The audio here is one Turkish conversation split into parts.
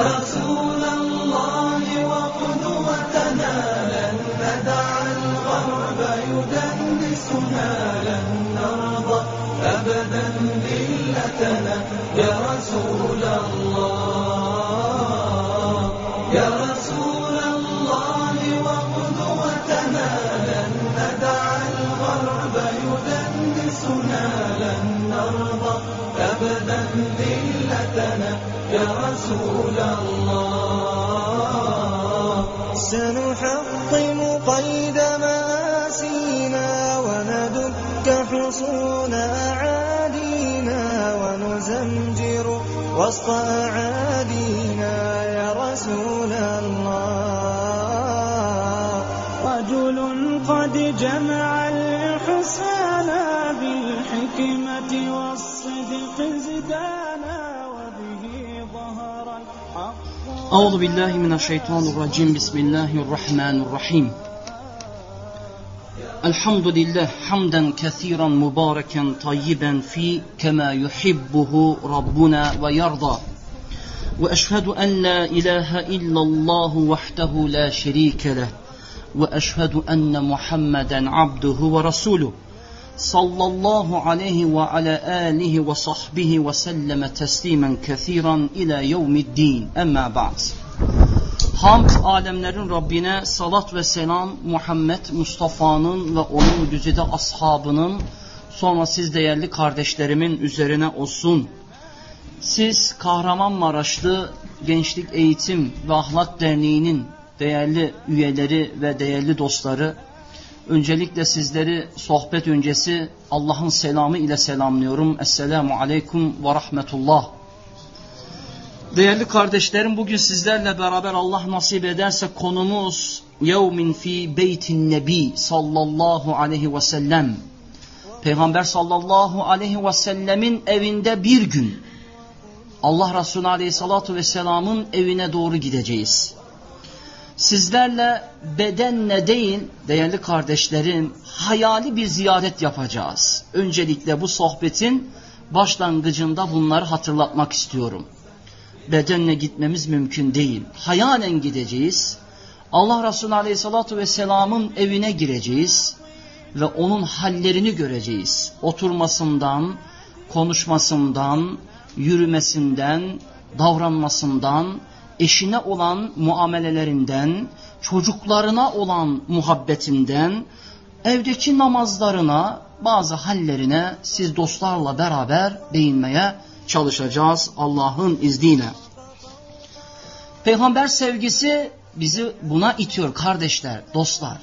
Awesome. أعادينا يا رسول الله. رجل قد جمع الحسنى بالحكمة والصدق زدانا وبه ظهر الحق. أعوذ بالله من الشيطان الرجيم. بسم الله الرحمن الرحيم. الحمد لله حمدا كثيرا مباركا طيبا فيه كما يحبه ربنا ويرضى. وأشهد أن لا إله إلا الله وحده لا شريك له. وأشهد أن محمدا عبده ورسوله. صلى الله عليه وعلى آله وصحبه وسلم تسليما كثيرا إلى يوم الدين. أما بعد. Hamd alemlerin Rabbine salat ve selam Muhammed Mustafa'nın ve onun güzide ashabının sonra siz değerli kardeşlerimin üzerine olsun. Siz Kahramanmaraşlı Gençlik Eğitim ve Ahlak Derneği'nin değerli üyeleri ve değerli dostları öncelikle sizleri sohbet öncesi Allah'ın selamı ile selamlıyorum. Esselamu Aleyküm ve Rahmetullah. Değerli kardeşlerim bugün sizlerle beraber Allah nasip ederse konumuz yevmin fi beytin nebi sallallahu aleyhi ve sellem. Peygamber sallallahu aleyhi ve sellemin evinde bir gün Allah Resulü aleyhissalatu vesselamın evine doğru gideceğiz. Sizlerle bedenle değil değerli kardeşlerim hayali bir ziyaret yapacağız. Öncelikle bu sohbetin başlangıcında bunları hatırlatmak istiyorum bedenle gitmemiz mümkün değil. Hayalen gideceğiz. Allah Resulü Aleyhisselatü Vesselam'ın evine gireceğiz ve onun hallerini göreceğiz. Oturmasından, konuşmasından, yürümesinden, davranmasından, eşine olan muamelelerinden, çocuklarına olan muhabbetinden, evdeki namazlarına, bazı hallerine siz dostlarla beraber değinmeye çalışacağız Allah'ın izniyle. Peygamber sevgisi bizi buna itiyor kardeşler, dostlar.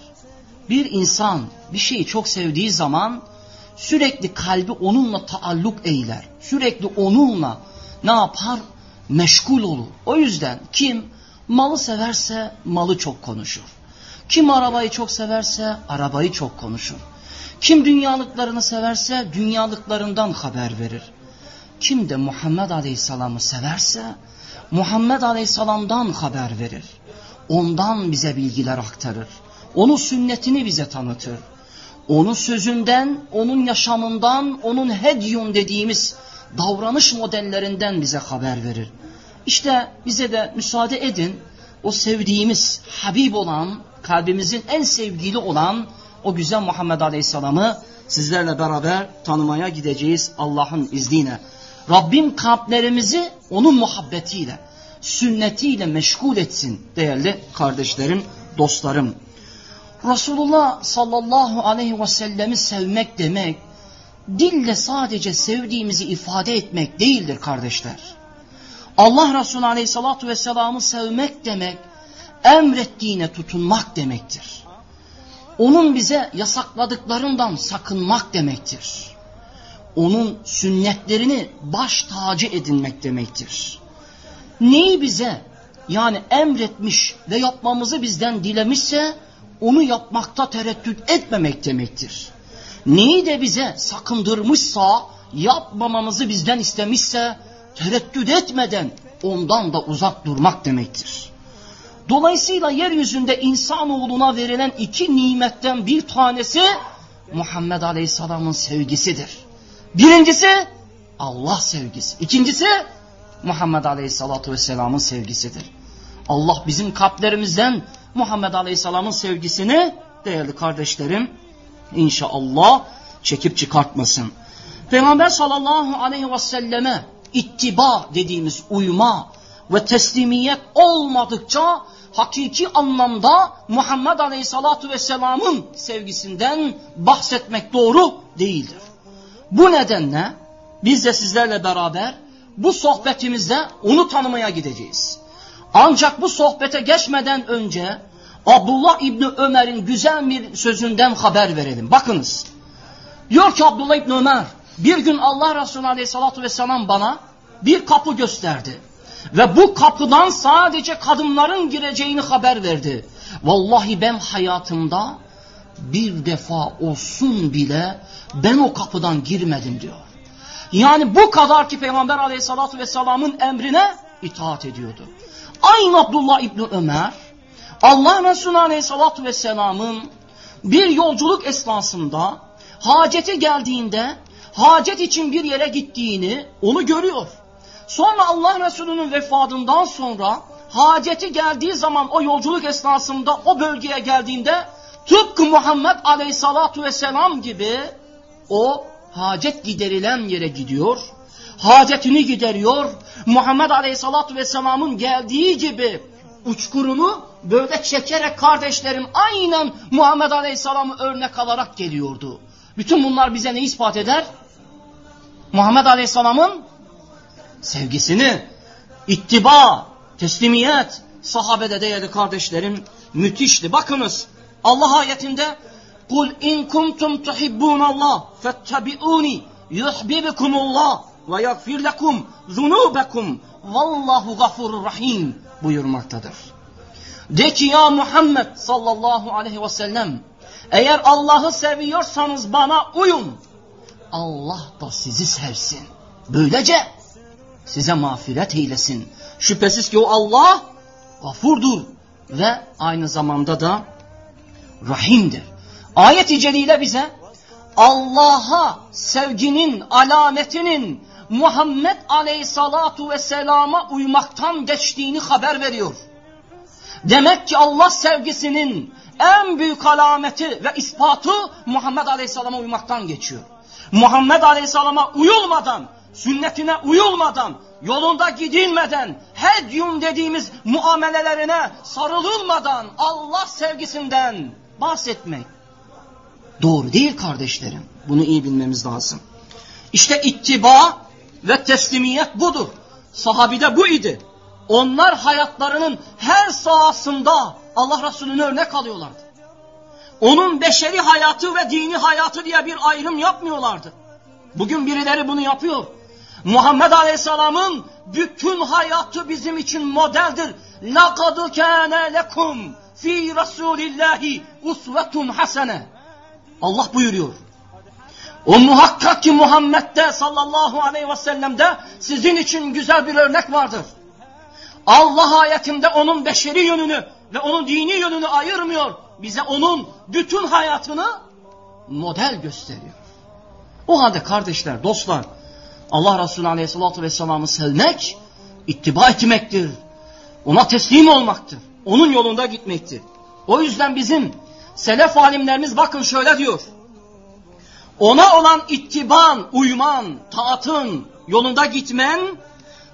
Bir insan bir şeyi çok sevdiği zaman sürekli kalbi onunla taalluk eyler. Sürekli onunla ne yapar? Meşgul olur. O yüzden kim malı severse malı çok konuşur. Kim arabayı çok severse arabayı çok konuşur. Kim dünyalıklarını severse dünyalıklarından haber verir. Kim de Muhammed Aleyhisselam'ı severse Muhammed Aleyhisselam'dan haber verir. Ondan bize bilgiler aktarır. Onun sünnetini bize tanıtır. Onun sözünden, onun yaşamından, onun hedyun dediğimiz davranış modellerinden bize haber verir. İşte bize de müsaade edin o sevdiğimiz Habib olan, kalbimizin en sevgili olan o güzel Muhammed Aleyhisselam'ı sizlerle beraber tanımaya gideceğiz Allah'ın izniyle. Rabbim kalplerimizi onun muhabbetiyle, sünnetiyle meşgul etsin değerli kardeşlerim, dostlarım. Resulullah sallallahu aleyhi ve sellemi sevmek demek, dille sadece sevdiğimizi ifade etmek değildir kardeşler. Allah Resulü aleyhissalatu vesselam'ı sevmek demek, emrettiğine tutunmak demektir. Onun bize yasakladıklarından sakınmak demektir onun sünnetlerini baş tacı edinmek demektir. Neyi bize yani emretmiş ve yapmamızı bizden dilemişse onu yapmakta tereddüt etmemek demektir. Neyi de bize sakındırmışsa yapmamamızı bizden istemişse tereddüt etmeden ondan da uzak durmak demektir. Dolayısıyla yeryüzünde insanoğluna verilen iki nimetten bir tanesi Muhammed Aleyhisselam'ın sevgisidir. Birincisi Allah sevgisi. İkincisi Muhammed Aleyhisselatü Vesselam'ın sevgisidir. Allah bizim kalplerimizden Muhammed Aleyhisselam'ın sevgisini değerli kardeşlerim inşallah çekip çıkartmasın. Peygamber sallallahu aleyhi ve selleme ittiba dediğimiz uyma ve teslimiyet olmadıkça hakiki anlamda Muhammed Aleyhisselatü Vesselam'ın sevgisinden bahsetmek doğru değildir. Bu nedenle biz de sizlerle beraber bu sohbetimizde onu tanımaya gideceğiz. Ancak bu sohbete geçmeden önce Abdullah İbni Ömer'in güzel bir sözünden haber verelim. Bakınız. Diyor ki Abdullah İbni Ömer bir gün Allah Resulü Aleyhisselatü Vesselam bana bir kapı gösterdi. Ve bu kapıdan sadece kadınların gireceğini haber verdi. Vallahi ben hayatımda bir defa olsun bile ben o kapıdan girmedim diyor. Yani bu kadar ki Peygamber aleyhissalatü vesselamın emrine itaat ediyordu. Aynı Abdullah İbni Ömer Allah Resulü aleyhissalatü vesselamın bir yolculuk esnasında haceti geldiğinde hacet için bir yere gittiğini onu görüyor. Sonra Allah Resulü'nün vefatından sonra haceti geldiği zaman o yolculuk esnasında o bölgeye geldiğinde tıpkı Muhammed Aleyhissalatu vesselam gibi o hacet giderilen yere gidiyor. Hacetini gideriyor. Muhammed Aleyhissalatu vesselamın geldiği gibi uçkurunu böyle çekerek kardeşlerim aynen Muhammed Aleyhisselam'ı örnek alarak geliyordu. Bütün bunlar bize ne ispat eder? Muhammed Aleyhisselam'ın sevgisini, ittiba, teslimiyet, sahabede değerli kardeşlerim müthişti. Bakınız Allah ayetinde Kul in kuntum tuhibbunallah fettabi'uni yuhibbukumullah ve yaghfir lekum zunubekum vallahu gafurur rahim buyurmaktadır. De ki ya Muhammed sallallahu aleyhi ve sellem eğer Allah'ı seviyorsanız bana uyun. Allah da sizi sevsin. Böylece size mağfiret eylesin. Şüphesiz ki o Allah gafurdur ve aynı zamanda da rahimdir. Ayet-i celile bize Allah'a sevginin alametinin Muhammed aleyhissalatu vesselama uymaktan geçtiğini haber veriyor. Demek ki Allah sevgisinin en büyük alameti ve ispatı Muhammed aleyhissalama uymaktan geçiyor. Muhammed aleyhissalama uyulmadan, sünnetine uyulmadan, yolunda gidilmeden, hedyum dediğimiz muamelelerine sarılılmadan Allah sevgisinden bahsetmek doğru değil kardeşlerim. Bunu iyi bilmemiz lazım. İşte ittiba ve teslimiyet budur. Sahabide bu idi. Onlar hayatlarının her sahasında Allah Resulü'nü örnek alıyorlardı. Onun beşeri hayatı ve dini hayatı diye bir ayrım yapmıyorlardı. Bugün birileri bunu yapıyor. Muhammed Aleyhisselam'ın bütün hayatı bizim için modeldir. لَقَدْ كَانَ لَكُمْ fi Resulillahi usvetun hasene. Allah buyuruyor. O muhakkak ki Muhammed'de sallallahu aleyhi ve sellem'de sizin için güzel bir örnek vardır. Allah ayetinde onun beşeri yönünü ve onun dini yönünü ayırmıyor. Bize onun bütün hayatını model gösteriyor. O halde kardeşler, dostlar, Allah Resulü Aleyhisselatü Vesselam'ı sevmek, ittiba etmektir. Ona teslim olmaktır. Onun yolunda gitmektir. O yüzden bizim selef alimlerimiz bakın şöyle diyor. Ona olan ittiban, uyman, taatın, yolunda gitmen,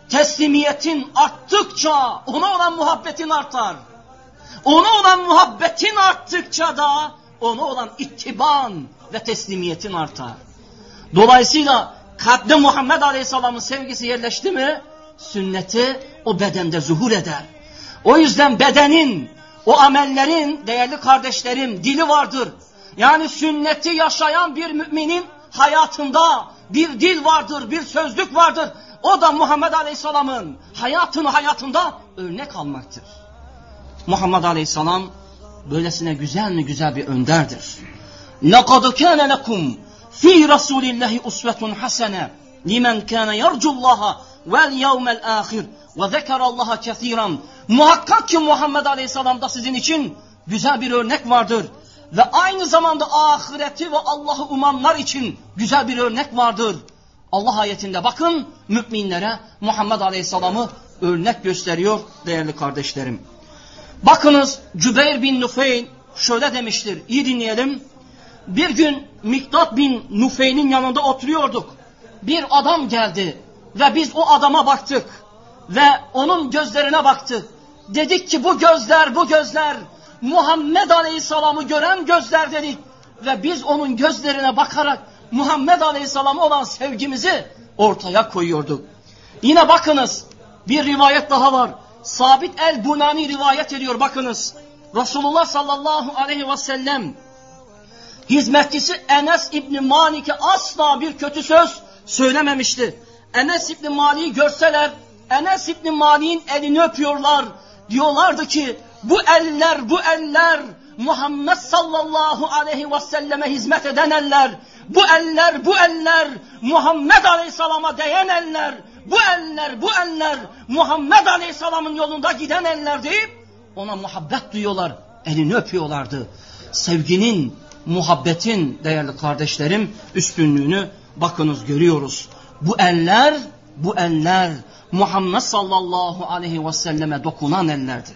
teslimiyetin arttıkça ona olan muhabbetin artar. Ona olan muhabbetin arttıkça da ona olan ittiban ve teslimiyetin artar. Dolayısıyla kalpte Muhammed Aleyhisselam'ın sevgisi yerleşti mi sünneti o bedende zuhur eder. O yüzden bedenin, o amellerin değerli kardeşlerim dili vardır. Yani sünneti yaşayan bir müminin hayatında bir dil vardır, bir sözlük vardır. O da Muhammed Aleyhisselam'ın hayatını hayatında örnek almaktır. Muhammed Aleyhisselam böylesine güzel mi güzel bir önderdir. لَقَدْ كَانَ لَكُمْ fi Rasulillahi usvetun hasene limen kana yercullaha vel yevmel ahir ve zekerallaha kesiran. Muhakkak ki Muhammed Aleyhisselam'da sizin için güzel bir örnek vardır. Ve aynı zamanda ahireti ve Allah'ı umanlar için güzel bir örnek vardır. Allah ayetinde bakın müminlere Muhammed Aleyhisselam'ı örnek gösteriyor değerli kardeşlerim. Bakınız Cübeyr bin Nufeyl şöyle demiştir. İyi dinleyelim. Bir gün Miktat bin Nufeyn'in yanında oturuyorduk. Bir adam geldi ve biz o adama baktık ve onun gözlerine baktık. Dedik ki bu gözler bu gözler Muhammed Aleyhisselam'ı gören gözler dedik. Ve biz onun gözlerine bakarak Muhammed Aleyhisselam'a olan sevgimizi ortaya koyuyorduk. Yine bakınız bir rivayet daha var. Sabit el-Bunani rivayet ediyor bakınız. Resulullah sallallahu aleyhi ve sellem hizmetçisi Enes İbni Malik'e asla bir kötü söz söylememişti. Enes İbni Malik'i görseler Enes İbni Malik'in elini öpüyorlar. Diyorlardı ki bu eller bu eller Muhammed sallallahu aleyhi ve selleme hizmet eden eller. Bu eller bu eller Muhammed aleyhisselama değen eller. Bu eller bu eller Muhammed aleyhisselamın yolunda giden eller deyip ona muhabbet duyuyorlar. Elini öpüyorlardı. Sevginin, muhabbetin değerli kardeşlerim üstünlüğünü bakınız görüyoruz. Bu eller, bu eller Muhammed sallallahu aleyhi ve selleme dokunan ellerdi.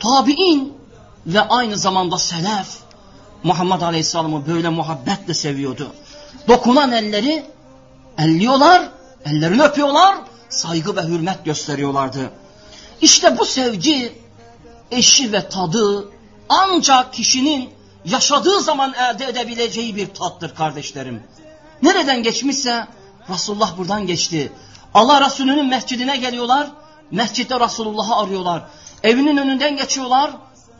Tabi'in ve aynı zamanda selef Muhammed aleyhisselamı böyle muhabbetle seviyordu. Dokunan elleri elliyorlar, ellerini öpüyorlar, saygı ve hürmet gösteriyorlardı. İşte bu sevgi eşi ve tadı ancak kişinin yaşadığı zaman elde edebileceği bir tattır kardeşlerim. Nereden geçmişse Resulullah buradan geçti. Allah Resulü'nün mescidine geliyorlar. Mescitte Resulullah'ı arıyorlar. Evinin önünden geçiyorlar.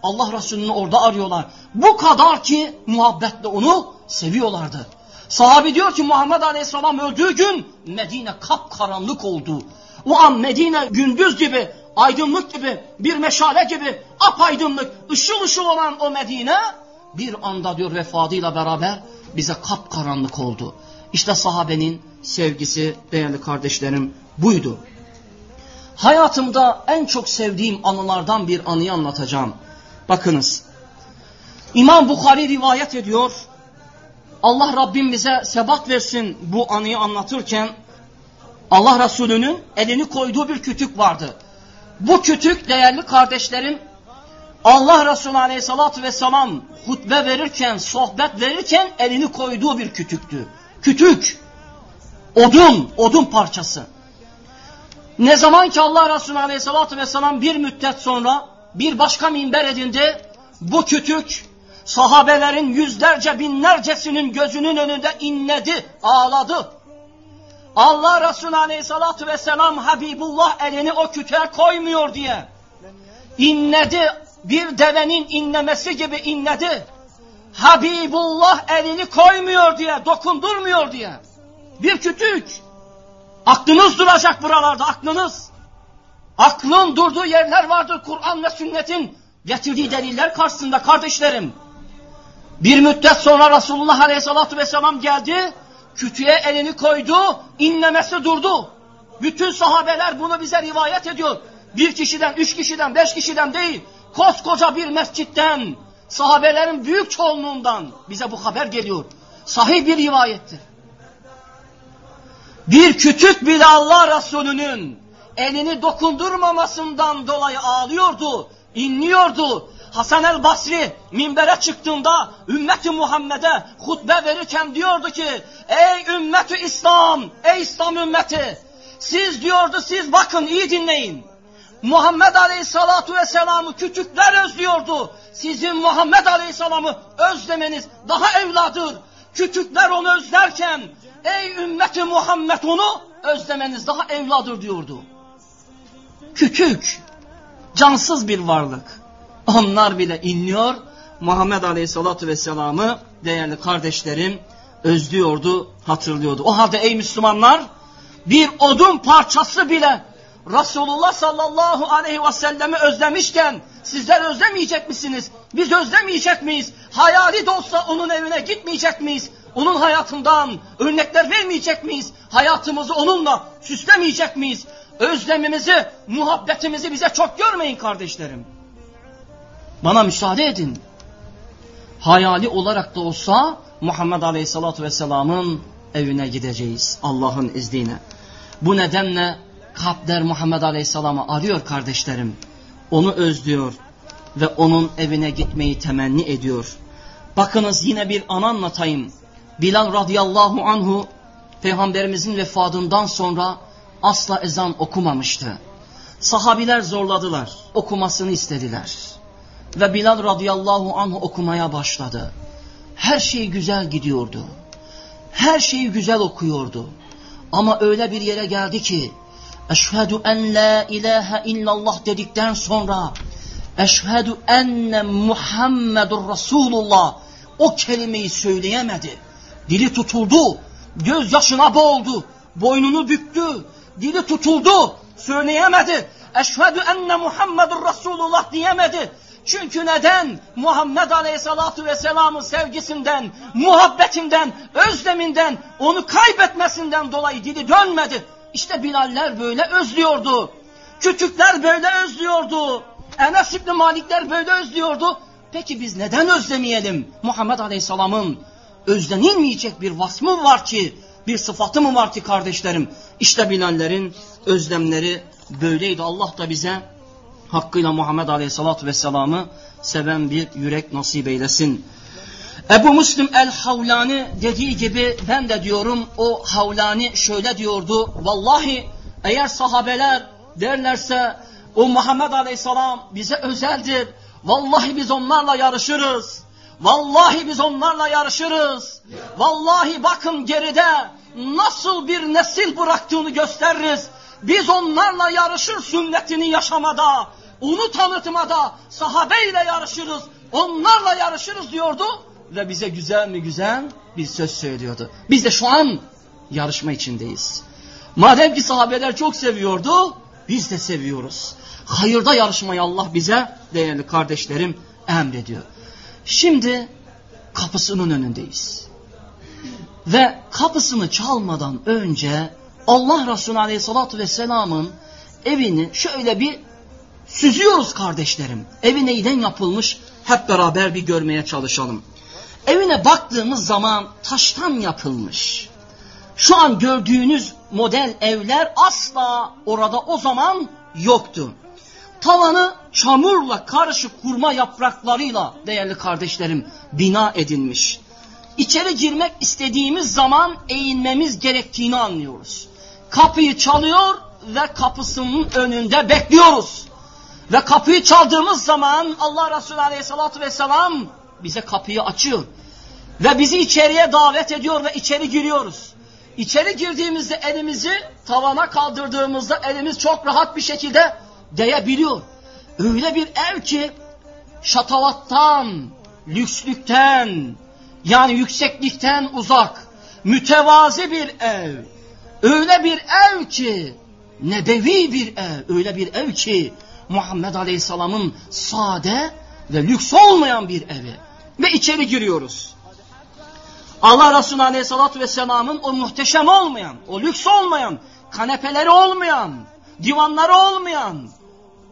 Allah Resulü'nü orada arıyorlar. Bu kadar ki muhabbetle onu seviyorlardı. Sahabi diyor ki Muhammed Aleyhisselam öldüğü gün Medine kapkaranlık oldu. O an Medine gündüz gibi, aydınlık gibi, bir meşale gibi apaydınlık, ışıl ışıl olan o Medine bir anda diyor vefatıyla beraber bize kapkaranlık oldu. İşte sahabenin sevgisi değerli kardeşlerim buydu. Hayatımda en çok sevdiğim anılardan bir anıyı anlatacağım. Bakınız. İmam Bukhari rivayet ediyor. Allah Rabbim bize sebat versin bu anıyı anlatırken Allah Resulü'nün elini koyduğu bir kütük vardı. Bu kütük değerli kardeşlerim Allah Resulü Aleyhisselatü Vesselam hutbe verirken, sohbet verirken elini koyduğu bir kütüktü. Kütük, odun, odun parçası. Ne zaman ki Allah Resulü Aleyhisselatü Vesselam bir müddet sonra bir başka minber edindi, bu kütük sahabelerin yüzlerce binlercesinin gözünün önünde inledi, ağladı. Allah Resulü Aleyhisselatü Vesselam Habibullah elini o kütüğe koymuyor diye inledi, bir devenin inlemesi gibi inledi. Habibullah elini koymuyor diye, dokundurmuyor diye. Bir kütük. Aklınız duracak buralarda, aklınız. Aklın durduğu yerler vardır Kur'an ve sünnetin getirdiği deliller karşısında kardeşlerim. Bir müddet sonra Resulullah Aleyhisselatü Vesselam geldi, kütüğe elini koydu, inlemesi durdu. Bütün sahabeler bunu bize rivayet ediyor. Bir kişiden, üç kişiden, beş kişiden değil, koskoca bir mescitten, sahabelerin büyük çoğunluğundan bize bu haber geliyor. Sahih bir rivayettir. Bir kütük bile Allah Resulü'nün elini dokundurmamasından dolayı ağlıyordu, inliyordu. Hasan el Basri minbere çıktığında ümmeti Muhammed'e hutbe verirken diyordu ki ey ümmeti İslam, ey İslam ümmeti siz diyordu siz bakın iyi dinleyin. Muhammed Aleyhisselatu Vesselam'ı küçükler özlüyordu. Sizin Muhammed Aleyhisselam'ı özlemeniz daha evladır. Küçükler onu özlerken ey ümmeti Muhammed onu özlemeniz daha evladır diyordu. Küçük, cansız bir varlık. Onlar bile inliyor. Muhammed Aleyhisselatü Vesselam'ı değerli kardeşlerim özlüyordu, hatırlıyordu. O halde ey Müslümanlar bir odun parçası bile Resulullah sallallahu aleyhi ve sellemi özlemişken sizler özlemeyecek misiniz? Biz özlemeyecek miyiz? Hayali de olsa onun evine gitmeyecek miyiz? Onun hayatından örnekler vermeyecek miyiz? Hayatımızı onunla süslemeyecek miyiz? Özlemimizi, muhabbetimizi bize çok görmeyin kardeşlerim. Bana müsaade edin. Hayali olarak da olsa Muhammed Aleyhisselatü Vesselam'ın evine gideceğiz Allah'ın izniyle. Bu nedenle kalpler Muhammed Aleyhisselam'ı arıyor kardeşlerim. Onu özlüyor ve onun evine gitmeyi temenni ediyor. Bakınız yine bir an anlatayım. Bilal radıyallahu anhu peygamberimizin vefatından sonra asla ezan okumamıştı. Sahabiler zorladılar, okumasını istediler. Ve Bilal radıyallahu anhu okumaya başladı. Her şey güzel gidiyordu. Her şeyi güzel okuyordu. Ama öyle bir yere geldi ki Eşhedü en la ilahe illallah dedikten sonra Eşhedü enne Muhammedur Resulullah o kelimeyi söyleyemedi. Dili tutuldu. Göz yaşına boğuldu. Boynunu büktü. Dili tutuldu. Söyleyemedi. Eşhedü enne Muhammedur Resulullah diyemedi. Çünkü neden? Muhammed Aleyhisselatü Vesselam'ın sevgisinden, muhabbetinden, özleminden, onu kaybetmesinden dolayı dili dönmedi. İşte Bilaller böyle özlüyordu. Küçükler böyle özlüyordu. Enes İbni Malikler böyle özlüyordu. Peki biz neden özlemeyelim? Muhammed Aleyhisselam'ın özlenilmeyecek bir vasfı mı var ki, bir sıfatı mı var ki kardeşlerim? İşte Bilallerin özlemleri böyleydi. Allah da bize hakkıyla Muhammed Aleyhisselatü Vesselam'ı seven bir yürek nasip eylesin. Ebu Müslim el-Havlani dediği gibi ben de diyorum o Havlani şöyle diyordu. Vallahi eğer sahabeler derlerse o Muhammed Aleyhisselam bize özeldir. Vallahi biz onlarla yarışırız. Vallahi biz onlarla yarışırız. Vallahi bakın geride nasıl bir nesil bıraktığını gösteririz. Biz onlarla yarışır sünnetini yaşamada, onu tanıtmada sahabeyle yarışırız, onlarla yarışırız diyordu ve bize güzel mi güzel bir söz söylüyordu. Biz de şu an yarışma içindeyiz. Madem ki sahabeler çok seviyordu, biz de seviyoruz. Hayırda yarışmayı Allah bize değerli kardeşlerim emrediyor. Şimdi kapısının önündeyiz. Ve kapısını çalmadan önce Allah Resulü Aleyhisselatü Vesselam'ın evini şöyle bir süzüyoruz kardeşlerim. Evi neyden yapılmış hep beraber bir görmeye çalışalım. Evine baktığımız zaman taştan yapılmış. Şu an gördüğünüz model evler asla orada o zaman yoktu. Tavanı çamurla karışık kurma yapraklarıyla değerli kardeşlerim bina edilmiş. İçeri girmek istediğimiz zaman eğinmemiz gerektiğini anlıyoruz. Kapıyı çalıyor ve kapısının önünde bekliyoruz. Ve kapıyı çaldığımız zaman Allah Resulü Aleyhisselatü Vesselam bize kapıyı açıyor. Ve bizi içeriye davet ediyor ve içeri giriyoruz. İçeri girdiğimizde elimizi tavana kaldırdığımızda elimiz çok rahat bir şekilde değebiliyor. Öyle bir ev ki şatavattan, lükslükten, yani yükseklikten uzak, mütevazi bir ev. Öyle bir ev ki, nebevi bir ev, öyle bir ev ki, Muhammed Aleyhisselam'ın sade ve lüks olmayan bir evi. Ve içeri giriyoruz. Allah Resulü Aleyhisselatü Vesselam'ın o muhteşem olmayan, o lüks olmayan, kanepeleri olmayan, divanları olmayan,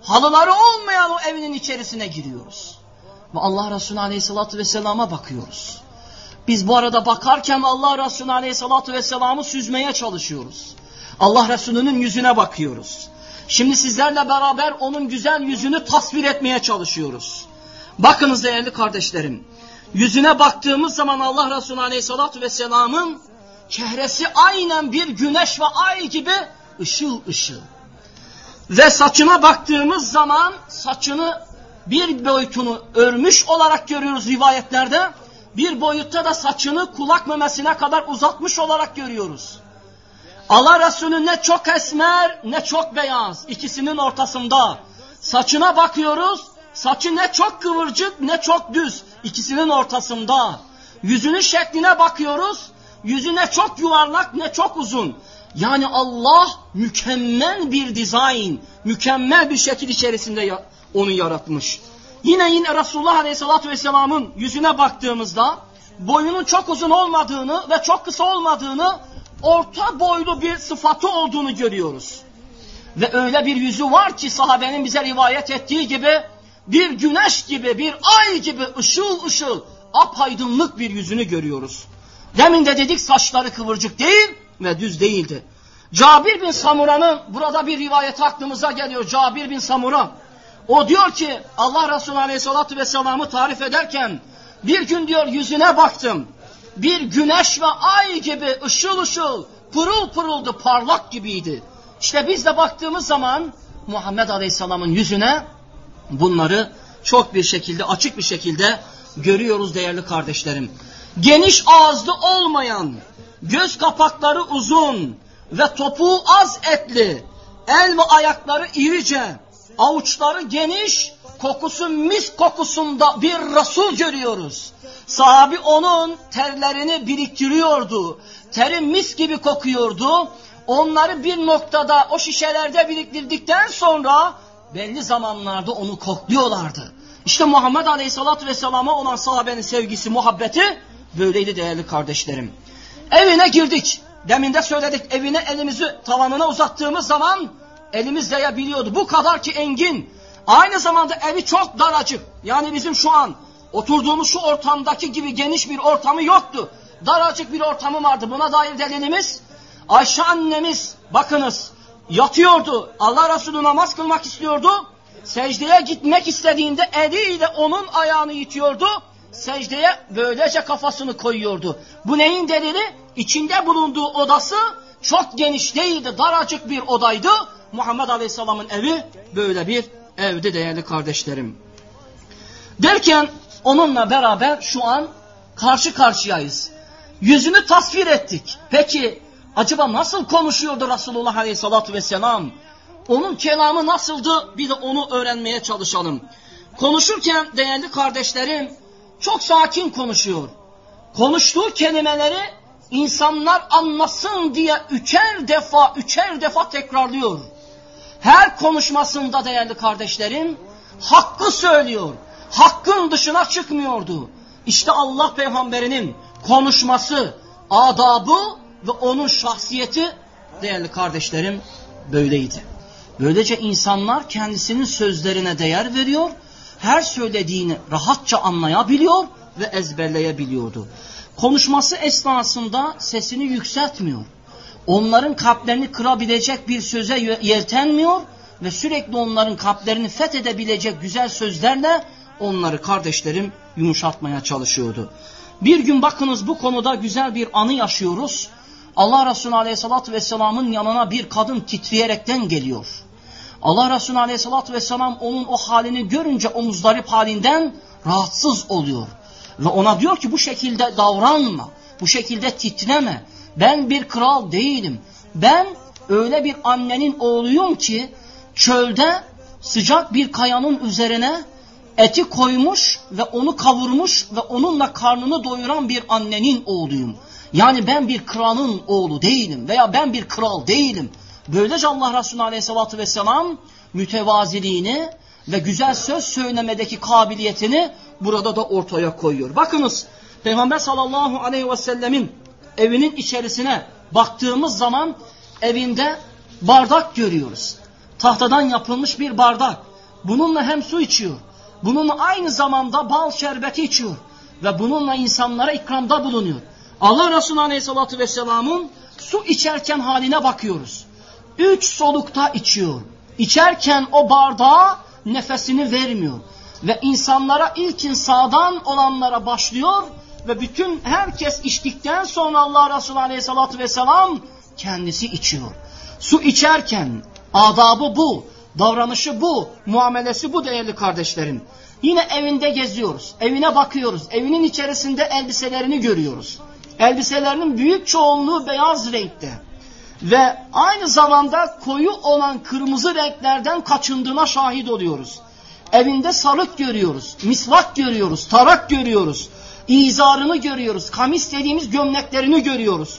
halıları olmayan o evinin içerisine giriyoruz. Ve Allah Resulü Aleyhisselatü Vesselam'a bakıyoruz. Biz bu arada bakarken Allah Resulü Aleyhisselatü Vesselam'ı süzmeye çalışıyoruz. Allah Resulü'nün yüzüne bakıyoruz. Şimdi sizlerle beraber onun güzel yüzünü tasvir etmeye çalışıyoruz. Bakınız değerli kardeşlerim. Yüzüne baktığımız zaman Allah Resulü Aleyhisselatü Vesselam'ın çehresi aynen bir güneş ve ay gibi ışıl ışıl. Ve saçına baktığımız zaman saçını bir boyutunu örmüş olarak görüyoruz rivayetlerde. Bir boyutta da saçını kulak memesine kadar uzatmış olarak görüyoruz. Allah Resulü ne çok esmer ne çok beyaz ikisinin ortasında. Saçına bakıyoruz saçı ne çok kıvırcık ne çok düz ikisinin ortasında. Yüzünün şekline bakıyoruz yüzü ne çok yuvarlak ne çok uzun. Yani Allah mükemmel bir dizayn, mükemmel bir şekil içerisinde onu yaratmış. Yine yine Resulullah Aleyhisselatü Vesselam'ın yüzüne baktığımızda boyunun çok uzun olmadığını ve çok kısa olmadığını orta boylu bir sıfatı olduğunu görüyoruz. Ve öyle bir yüzü var ki sahabenin bize rivayet ettiği gibi bir güneş gibi bir ay gibi ışıl ışıl apaydınlık bir yüzünü görüyoruz. Demin de dedik saçları kıvırcık değil ve düz değildi. Cabir bin Samura'nın burada bir rivayet aklımıza geliyor. Cabir bin Samura. O diyor ki Allah Resulü Aleyhisselatü Vesselam'ı tarif ederken bir gün diyor yüzüne baktım. Bir güneş ve ay gibi ışıl ışıl pırıl pırıldı parlak gibiydi. İşte biz de baktığımız zaman Muhammed Aleyhisselam'ın yüzüne bunları çok bir şekilde açık bir şekilde görüyoruz değerli kardeşlerim. Geniş ağızlı olmayan, göz kapakları uzun ve topuğu az etli, el ve ayakları irice, avuçları geniş, kokusu mis kokusunda bir Resul görüyoruz. Sahabi onun terlerini biriktiriyordu. Teri mis gibi kokuyordu. Onları bir noktada o şişelerde biriktirdikten sonra belli zamanlarda onu kokluyorlardı. İşte Muhammed Aleyhisselatü Vesselam'a olan sahabenin sevgisi, muhabbeti böyleydi değerli kardeşlerim. Evine girdik. Demin de söyledik evine elimizi tavanına uzattığımız zaman elimiz değebiliyordu. Bu kadar ki engin. Aynı zamanda evi çok daracık. Yani bizim şu an oturduğumuz şu ortamdaki gibi geniş bir ortamı yoktu. Daracık bir ortamı vardı. Buna dair delilimiz Ayşe annemiz bakınız yatıyordu. Allah Resulü namaz kılmak istiyordu. Secdeye gitmek istediğinde eliyle onun ayağını itiyordu. Secdeye böylece kafasını koyuyordu. Bu neyin delili? İçinde bulunduğu odası çok geniş değildi. Daracık bir odaydı. Muhammed Aleyhisselam'ın evi böyle bir evdi değerli kardeşlerim. Derken onunla beraber şu an karşı karşıyayız. Yüzünü tasvir ettik. Peki acaba nasıl konuşuyordu Resulullah Aleyhisselatü Vesselam? Onun kelamı nasıldı? Bir de onu öğrenmeye çalışalım. Konuşurken değerli kardeşlerim çok sakin konuşuyor. Konuştuğu kelimeleri insanlar anlasın diye üçer defa, üçer defa tekrarlıyor. Her konuşmasında değerli kardeşlerim hakkı söylüyor. Hakkın dışına çıkmıyordu. İşte Allah peygamberinin konuşması, adabı ve onun şahsiyeti değerli kardeşlerim böyleydi. Böylece insanlar kendisinin sözlerine değer veriyor, her söylediğini rahatça anlayabiliyor ve ezberleyebiliyordu. Konuşması esnasında sesini yükseltmiyor. Onların kalplerini kırabilecek bir söze yeltenmiyor ve sürekli onların kalplerini fethedebilecek güzel sözlerle onları kardeşlerim yumuşatmaya çalışıyordu. Bir gün bakınız bu konuda güzel bir anı yaşıyoruz. Allah Resulü Aleyhisselatü Vesselam'ın yanına bir kadın titreyerekten geliyor. Allah Resulü Aleyhisselatü Vesselam onun o halini görünce o muzdarip halinden rahatsız oluyor. Ve ona diyor ki bu şekilde davranma, bu şekilde titreme. Ben bir kral değilim. Ben öyle bir annenin oğluyum ki çölde sıcak bir kayanın üzerine eti koymuş ve onu kavurmuş ve onunla karnını doyuran bir annenin oğluyum. Yani ben bir kralın oğlu değilim veya ben bir kral değilim. Böylece Allah Resulü Aleyhisselatü Vesselam mütevaziliğini ve güzel söz söylemedeki kabiliyetini burada da ortaya koyuyor. Bakınız Peygamber sallallahu aleyhi ve sellemin evinin içerisine baktığımız zaman evinde bardak görüyoruz. Tahtadan yapılmış bir bardak. Bununla hem su içiyor. Bununla aynı zamanda bal şerbeti içiyor. Ve bununla insanlara ikramda bulunuyor. Allah Resulü Aleyhisselatü Vesselam'ın su içerken haline bakıyoruz. Üç solukta içiyor. İçerken o bardağa nefesini vermiyor. Ve insanlara ilkin sağdan olanlara başlıyor ve bütün herkes içtikten sonra Allah Resulü Aleyhisselatü Vesselam kendisi içiyor. Su içerken adabı bu, davranışı bu, muamelesi bu değerli kardeşlerim. Yine evinde geziyoruz, evine bakıyoruz, evinin içerisinde elbiselerini görüyoruz. Elbiselerinin büyük çoğunluğu beyaz renkte ve aynı zamanda koyu olan kırmızı renklerden kaçındığına şahit oluyoruz. Evinde sarık görüyoruz, misvak görüyoruz, tarak görüyoruz, izarını görüyoruz, kamis dediğimiz gömleklerini görüyoruz.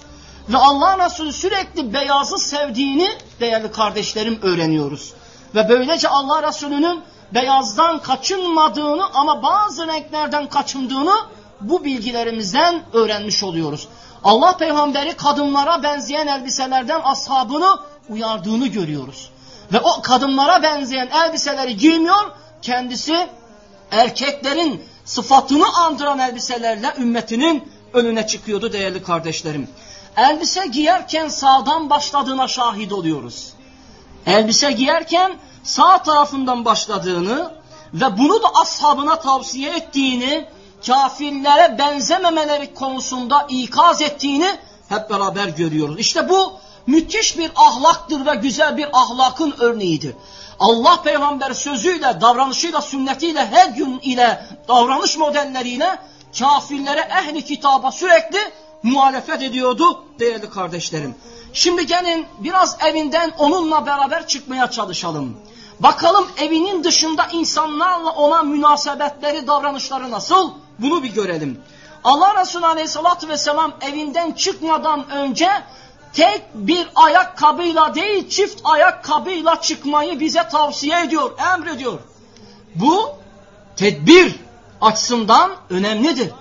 Ve Allah Resulü sürekli beyazı sevdiğini değerli kardeşlerim öğreniyoruz. Ve böylece Allah Resulü'nün beyazdan kaçınmadığını ama bazı renklerden kaçındığını bu bilgilerimizden öğrenmiş oluyoruz. Allah peygamberi kadınlara benzeyen elbiselerden ashabını uyardığını görüyoruz. Ve o kadınlara benzeyen elbiseleri giymiyor, kendisi erkeklerin sıfatını andıran elbiselerle ümmetinin önüne çıkıyordu değerli kardeşlerim. Elbise giyerken sağdan başladığına şahit oluyoruz. Elbise giyerken sağ tarafından başladığını ve bunu da ashabına tavsiye ettiğini, kafirlere benzememeleri konusunda ikaz ettiğini hep beraber görüyoruz. İşte bu müthiş bir ahlaktır ve güzel bir ahlakın örneğidir. Allah peygamber sözüyle, davranışıyla, sünnetiyle, her gün ile, davranış modelleriyle kafirlere, ehli kitaba sürekli muhalefet ediyordu değerli kardeşlerim. Şimdi gelin biraz evinden onunla beraber çıkmaya çalışalım. Bakalım evinin dışında insanlarla ona münasebetleri, davranışları nasıl? Bunu bir görelim. Allah Resulü Aleyhisselatü Vesselam evinden çıkmadan önce tek bir ayakkabıyla değil çift ayakkabıyla çıkmayı bize tavsiye ediyor, emrediyor. Bu tedbir açısından önemlidir.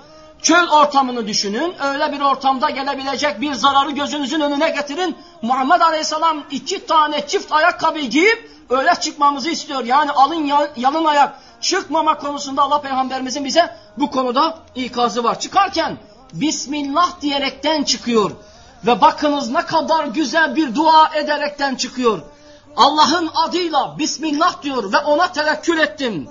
Çöl ortamını düşünün. Öyle bir ortamda gelebilecek bir zararı gözünüzün önüne getirin. Muhammed Aleyhisselam iki tane çift ayakkabı giyip öyle çıkmamızı istiyor. Yani alın yalın ayak çıkmama konusunda Allah Peygamberimizin bize bu konuda ikazı var. Çıkarken Bismillah diyerekten çıkıyor. Ve bakınız ne kadar güzel bir dua ederekten çıkıyor. Allah'ın adıyla Bismillah diyor ve ona tevekkül ettim.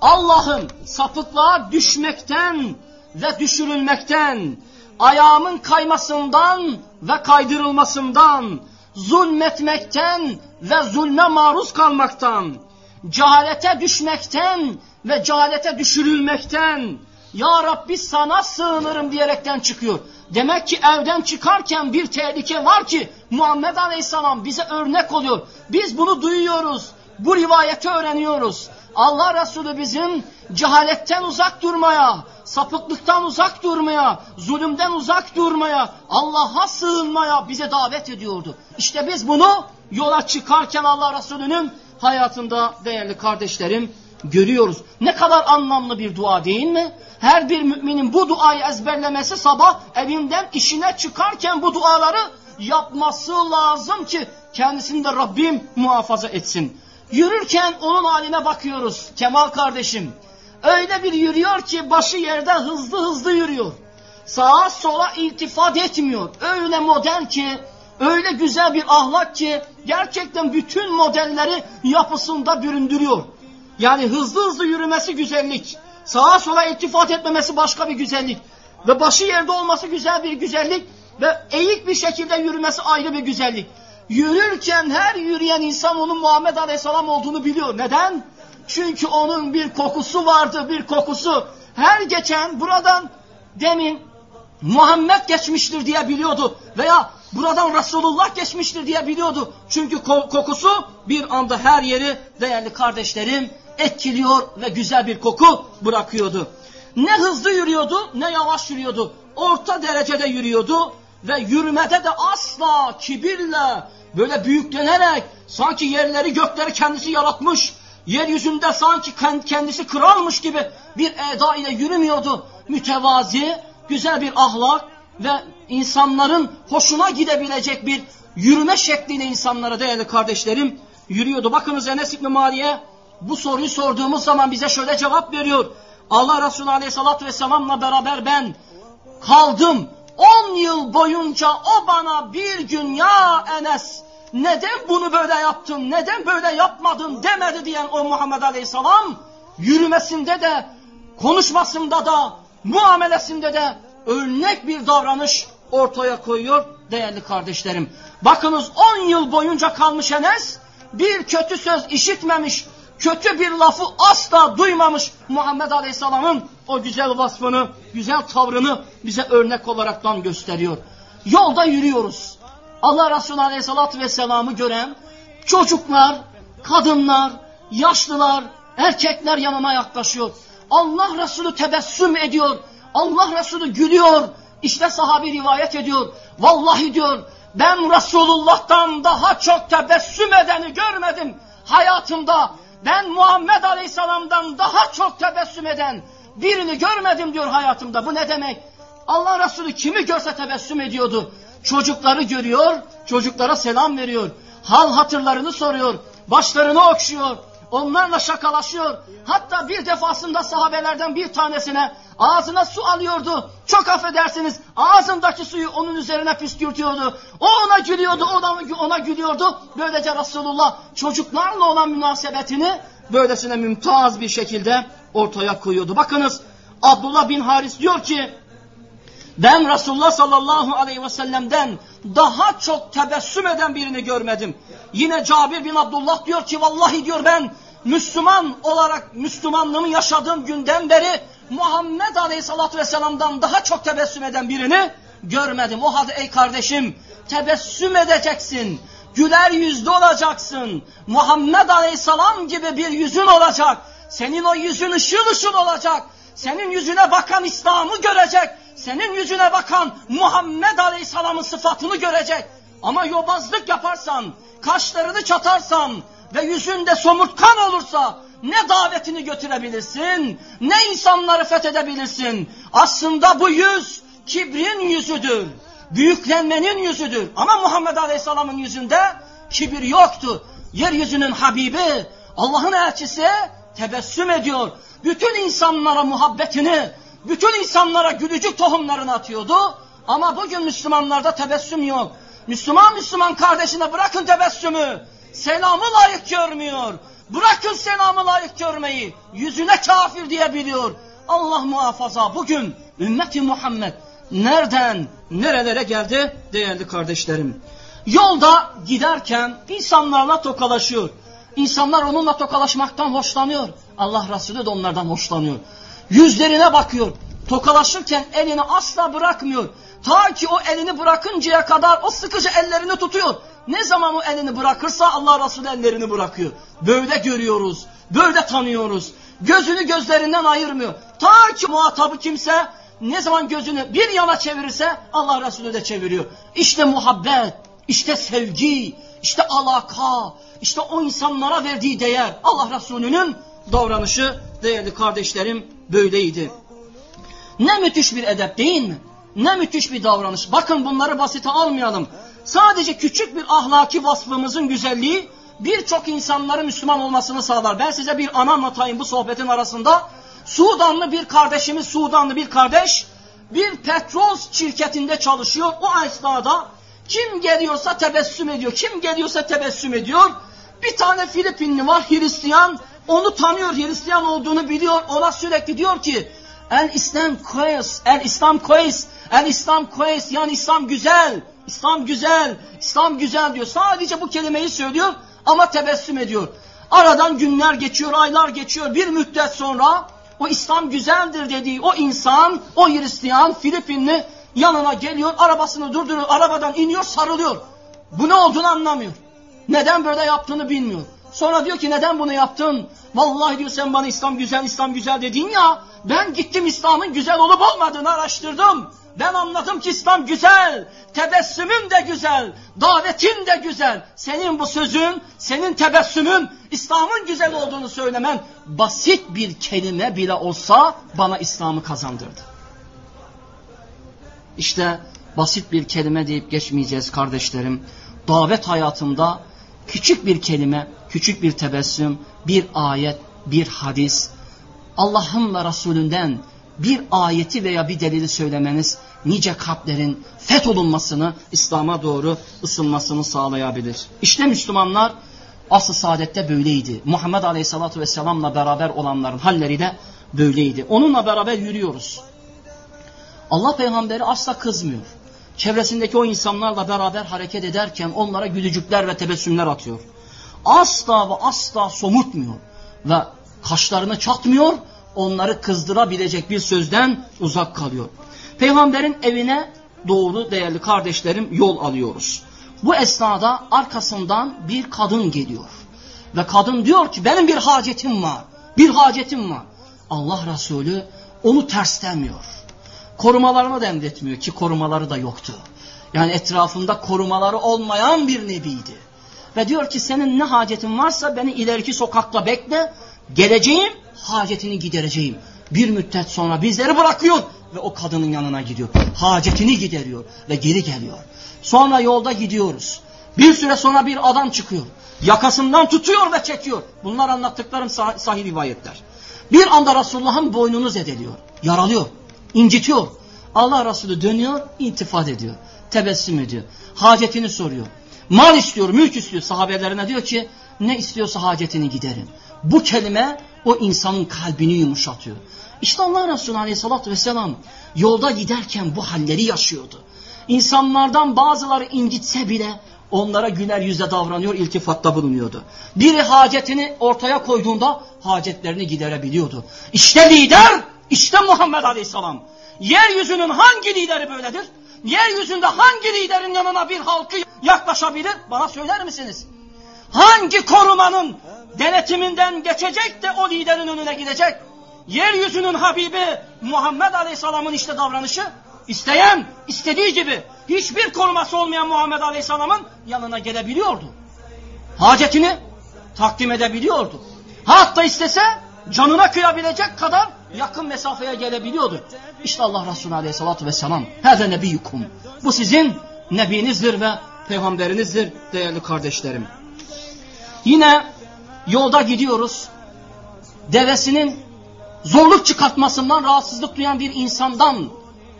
Allah'ım sapıklığa düşmekten ve düşürülmekten, ayağımın kaymasından ve kaydırılmasından, zulmetmekten ve zulme maruz kalmaktan, cehalete düşmekten ve cehalete düşürülmekten, Ya Rabbi sana sığınırım diyerekten çıkıyor. Demek ki evden çıkarken bir tehlike var ki Muhammed Aleyhisselam bize örnek oluyor. Biz bunu duyuyoruz. Bu rivayeti öğreniyoruz. Allah Resulü bizim cehaletten uzak durmaya, sapıklıktan uzak durmaya, zulümden uzak durmaya, Allah'a sığınmaya bize davet ediyordu. İşte biz bunu yola çıkarken Allah Resulü'nün hayatında değerli kardeşlerim görüyoruz. Ne kadar anlamlı bir dua değil mi? Her bir müminin bu duayı ezberlemesi sabah evinden işine çıkarken bu duaları yapması lazım ki kendisini de Rabbim muhafaza etsin. Yürürken onun haline bakıyoruz Kemal kardeşim. Öyle bir yürüyor ki başı yerde hızlı hızlı yürüyor. Sağa sola iltifat etmiyor. Öyle model ki, öyle güzel bir ahlak ki gerçekten bütün modelleri yapısında büründürüyor. Yani hızlı hızlı yürümesi güzellik. Sağa sola iltifat etmemesi başka bir güzellik. Ve başı yerde olması güzel bir güzellik. Ve eğik bir şekilde yürümesi ayrı bir güzellik. Yürürken her yürüyen insan onun Muhammed Aleyhisselam olduğunu biliyor. Neden? Çünkü onun bir kokusu vardı, bir kokusu. Her geçen buradan demin Muhammed geçmiştir diye biliyordu. Veya buradan Resulullah geçmiştir diye biliyordu. Çünkü kokusu bir anda her yeri değerli kardeşlerim etkiliyor ve güzel bir koku bırakıyordu. Ne hızlı yürüyordu ne yavaş yürüyordu. Orta derecede yürüyordu ve yürümede de asla kibirle böyle büyüklenerek sanki yerleri gökleri kendisi yaratmış yeryüzünde sanki kendisi kralmış gibi bir eda ile yürümüyordu. Mütevazi, güzel bir ahlak ve insanların hoşuna gidebilecek bir yürüme şekliyle insanlara değerli kardeşlerim yürüyordu. Bakınız Enes İbni Maliye bu soruyu sorduğumuz zaman bize şöyle cevap veriyor. Allah Resulü Aleyhisselatü Vesselam'la beraber ben kaldım. On yıl boyunca o bana bir gün ya Enes neden bunu böyle yaptın, neden böyle yapmadın demedi diyen o Muhammed Aleyhisselam yürümesinde de, konuşmasında da, muamelesinde de örnek bir davranış ortaya koyuyor değerli kardeşlerim. Bakınız 10 yıl boyunca kalmış Enes bir kötü söz işitmemiş, kötü bir lafı asla duymamış Muhammed Aleyhisselam'ın o güzel vasfını, güzel tavrını bize örnek olaraktan gösteriyor. Yolda yürüyoruz. Allah Resulü Aleyhisselatü Vesselam'ı gören çocuklar, kadınlar, yaşlılar, erkekler yanına yaklaşıyor. Allah Resulü tebessüm ediyor. Allah Resulü gülüyor. İşte sahabi rivayet ediyor. Vallahi diyor ben Resulullah'tan daha çok tebessüm edeni görmedim hayatımda. Ben Muhammed Aleyhisselam'dan daha çok tebessüm eden birini görmedim diyor hayatımda. Bu ne demek? Allah Resulü kimi görse tebessüm ediyordu. Çocukları görüyor, çocuklara selam veriyor. Hal hatırlarını soruyor, başlarını okşuyor. onlarla şakalaşıyor. Hatta bir defasında sahabelerden bir tanesine ağzına su alıyordu. Çok affedersiniz ağzındaki suyu onun üzerine püskürtüyordu. O ona gülüyordu, o da ona gülüyordu. Böylece Resulullah çocuklarla olan münasebetini böylesine mümtaz bir şekilde ortaya koyuyordu. Bakınız Abdullah bin Haris diyor ki ben Resulullah sallallahu aleyhi ve sellem'den daha çok tebessüm eden birini görmedim. Yine Cabir bin Abdullah diyor ki vallahi diyor ben Müslüman olarak Müslümanlığımı yaşadığım günden beri Muhammed Aleyhisselatü Vesselam'dan daha çok tebessüm eden birini görmedim. O halde ey kardeşim tebessüm edeceksin. Güler yüzlü olacaksın. Muhammed Aleyhisselam gibi bir yüzün olacak. Senin o yüzün ışıl ışıl olacak. Senin yüzüne bakan İslam'ı görecek. Senin yüzüne bakan Muhammed Aleyhisselam'ın sıfatını görecek. Ama yobazlık yaparsan, kaşlarını çatarsan ve yüzünde somurtkan olursa ne davetini götürebilirsin, ne insanları fethedebilirsin. Aslında bu yüz kibrin yüzüdür, büyüklenmenin yüzüdür. Ama Muhammed Aleyhisselam'ın yüzünde kibir yoktu. Yeryüzünün Habibi, Allah'ın elçisi tebessüm ediyor. Bütün insanlara muhabbetini, bütün insanlara gülücük tohumlarını atıyordu. Ama bugün Müslümanlarda tebessüm yok. Müslüman Müslüman kardeşine bırakın tebessümü. Selamı layık görmüyor. Bırakın selamı layık görmeyi. Yüzüne kafir diyebiliyor. Allah muhafaza bugün ümmeti Muhammed nereden nerelere geldi değerli kardeşlerim. Yolda giderken insanlarla tokalaşıyor. İnsanlar onunla tokalaşmaktan hoşlanıyor. Allah Resulü de onlardan hoşlanıyor. Yüzlerine bakıyor. Tokalaşırken elini asla bırakmıyor. Ta ki o elini bırakıncaya kadar o sıkıcı ellerini tutuyor. Ne zaman o elini bırakırsa Allah Resulü ellerini bırakıyor. Böyle görüyoruz. Böyle tanıyoruz. Gözünü gözlerinden ayırmıyor. Ta ki muhatabı kimse ne zaman gözünü bir yana çevirirse Allah Resulü de çeviriyor. İşte muhabbet, işte sevgi, işte alaka, işte o insanlara verdiği değer. Allah Resulü'nün davranışı değerli kardeşlerim böyleydi. Ne müthiş bir edep değil mi? Ne müthiş bir davranış. Bakın bunları basite almayalım. Sadece küçük bir ahlaki vasfımızın güzelliği birçok insanların Müslüman olmasını sağlar. Ben size bir an anlatayım bu sohbetin arasında. Sudanlı bir kardeşimiz, Sudanlı bir kardeş bir petrol şirketinde çalışıyor. O esnada kim geliyorsa tebessüm ediyor. Kim geliyorsa tebessüm ediyor. Bir tane Filipinli var Hristiyan. Onu tanıyor Hristiyan olduğunu biliyor. Ona sürekli diyor ki El İslam koyes, el İslam koyes, el İslam koyes yani İslam güzel, İslam güzel, İslam güzel diyor. Sadece bu kelimeyi söylüyor ama tebessüm ediyor. Aradan günler geçiyor, aylar geçiyor. Bir müddet sonra o İslam güzeldir dediği o insan, o Hristiyan, Filipinli yanına geliyor, arabasını durduruyor, arabadan iniyor, sarılıyor. Bu ne olduğunu anlamıyor. Neden böyle yaptığını bilmiyor. Sonra diyor ki neden bunu yaptın? Vallahi diyor sen bana İslam güzel, İslam güzel dedin ya. Ben gittim İslam'ın güzel olup olmadığını araştırdım. Ben anladım ki İslam güzel, tebessümün de güzel, davetin de güzel. Senin bu sözün, senin tebessümün İslam'ın güzel olduğunu söylemen basit bir kelime bile olsa bana İslam'ı kazandırdı. İşte basit bir kelime deyip geçmeyeceğiz kardeşlerim. Davet hayatımda küçük bir kelime, küçük bir tebessüm, bir ayet, bir hadis, Allah'ın ve Resulünden bir ayeti veya bir delili söylemeniz nice kalplerin fetholunmasını, İslam'a doğru ısınmasını sağlayabilir. İşte Müslümanlar asıl saadette böyleydi. Muhammed Aleyhisselatü Vesselam'la beraber olanların halleri de böyleydi. Onunla beraber yürüyoruz. Allah peygamberi asla kızmıyor. Çevresindeki o insanlarla beraber hareket ederken onlara gülücükler ve tebessümler atıyor. Asla ve asla somurtmuyor ve kaşlarını çatmıyor, onları kızdırabilecek bir sözden uzak kalıyor. Peygamberin evine doğru değerli kardeşlerim yol alıyoruz. Bu esnada arkasından bir kadın geliyor. Ve kadın diyor ki benim bir hacetim var. Bir hacetim var. Allah Resulü onu terslemiyor. Korumalarını da emretmiyor ki korumaları da yoktu. Yani etrafında korumaları olmayan bir nebiydi. Ve diyor ki senin ne hacetin varsa beni ileriki sokakta bekle. Geleceğim hacetini gidereceğim. Bir müddet sonra bizleri bırakıyor ve o kadının yanına gidiyor. Hacetini gideriyor ve geri geliyor. Sonra yolda gidiyoruz. Bir süre sonra bir adam çıkıyor. Yakasından tutuyor ve çekiyor. Bunlar anlattıklarım sah sahih rivayetler. Bir anda Resulullah'ın boynunu zedeliyor. Yaralıyor. incitiyor. Allah Resulü dönüyor, intifat ediyor. Tebessüm ediyor. Hacetini soruyor. Mal istiyor, mülk istiyor. Sahabelerine diyor ki ne istiyorsa hacetini giderim. Bu kelime o insanın kalbini yumuşatıyor. İşte Allah Resulü Aleyhisselatü Vesselam yolda giderken bu halleri yaşıyordu. İnsanlardan bazıları incitse bile onlara güler yüzle davranıyor, iltifatta bulunuyordu. Biri hacetini ortaya koyduğunda hacetlerini giderebiliyordu. İşte lider, işte Muhammed Aleyhisselam. Yeryüzünün hangi lideri böyledir? Yeryüzünde hangi liderin yanına bir halkı yaklaşabilir? Bana söyler misiniz? Hangi korumanın denetiminden geçecek de o liderin önüne gidecek? Yeryüzünün Habibi Muhammed Aleyhisselam'ın işte davranışı isteyen istediği gibi hiçbir koruması olmayan Muhammed Aleyhisselam'ın yanına gelebiliyordu. Hacetini takdim edebiliyordu. Hatta istese canına kıyabilecek kadar yakın mesafeye gelebiliyordu. İşte Allah Resulü Aleyhisselatü Vesselam. Hâze nebiyyukum. Bu sizin nebinizdir ve peygamberinizdir değerli kardeşlerim. Yine yolda gidiyoruz. Devesinin zorluk çıkartmasından rahatsızlık duyan bir insandan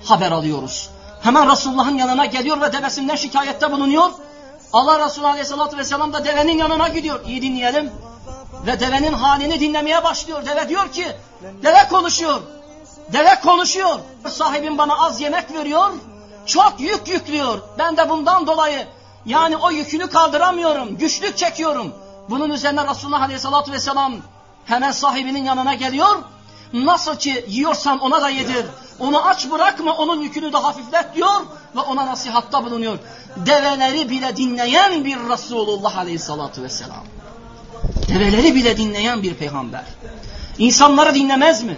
haber alıyoruz. Hemen Resulullah'ın yanına geliyor ve devesinden şikayette bulunuyor. Allah Resulü Aleyhisselatü Vesselam da devenin yanına gidiyor. İyi dinleyelim. Ve devenin halini dinlemeye başlıyor. Deve diyor ki, deve konuşuyor. Deve konuşuyor. Sahibim bana az yemek veriyor. Çok yük yüklüyor. Ben de bundan dolayı yani o yükünü kaldıramıyorum. Güçlük çekiyorum. Bunun üzerine Resulullah Aleyhisselatü Vesselam hemen sahibinin yanına geliyor. Nasıl ki yiyorsan ona da yedir. Onu aç bırakma onun yükünü de hafiflet diyor ve ona nasihatta bulunuyor. Develeri bile dinleyen bir Resulullah Aleyhisselatü Vesselam. Develeri bile dinleyen bir peygamber. İnsanları dinlemez mi?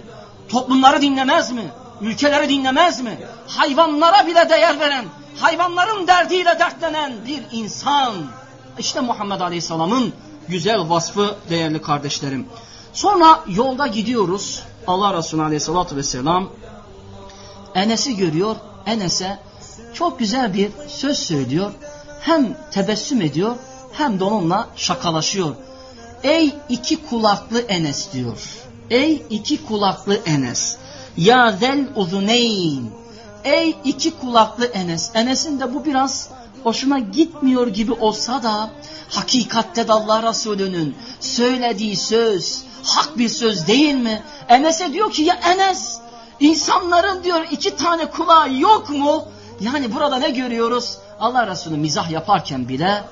Toplumları dinlemez mi? Ülkeleri dinlemez mi? Hayvanlara bile değer veren, hayvanların derdiyle dertlenen bir insan. İşte Muhammed Aleyhisselam'ın güzel vasfı değerli kardeşlerim. Sonra yolda gidiyoruz. Allah Resulü Aleyhisselatü Vesselam Enes'i görüyor. Enes'e çok güzel bir söz söylüyor. Hem tebessüm ediyor hem de onunla şakalaşıyor. Ey iki kulaklı Enes diyor. Ey iki kulaklı Enes. Ya zel uzuneyn. Ey iki kulaklı Enes. Enes'in de bu biraz hoşuna gitmiyor gibi olsa da hakikatte de Allah Resulü'nün söylediği söz hak bir söz değil mi? Enes'e diyor ki ya Enes insanların diyor iki tane kulağı yok mu? Yani burada ne görüyoruz? Allah Resulü mizah yaparken bile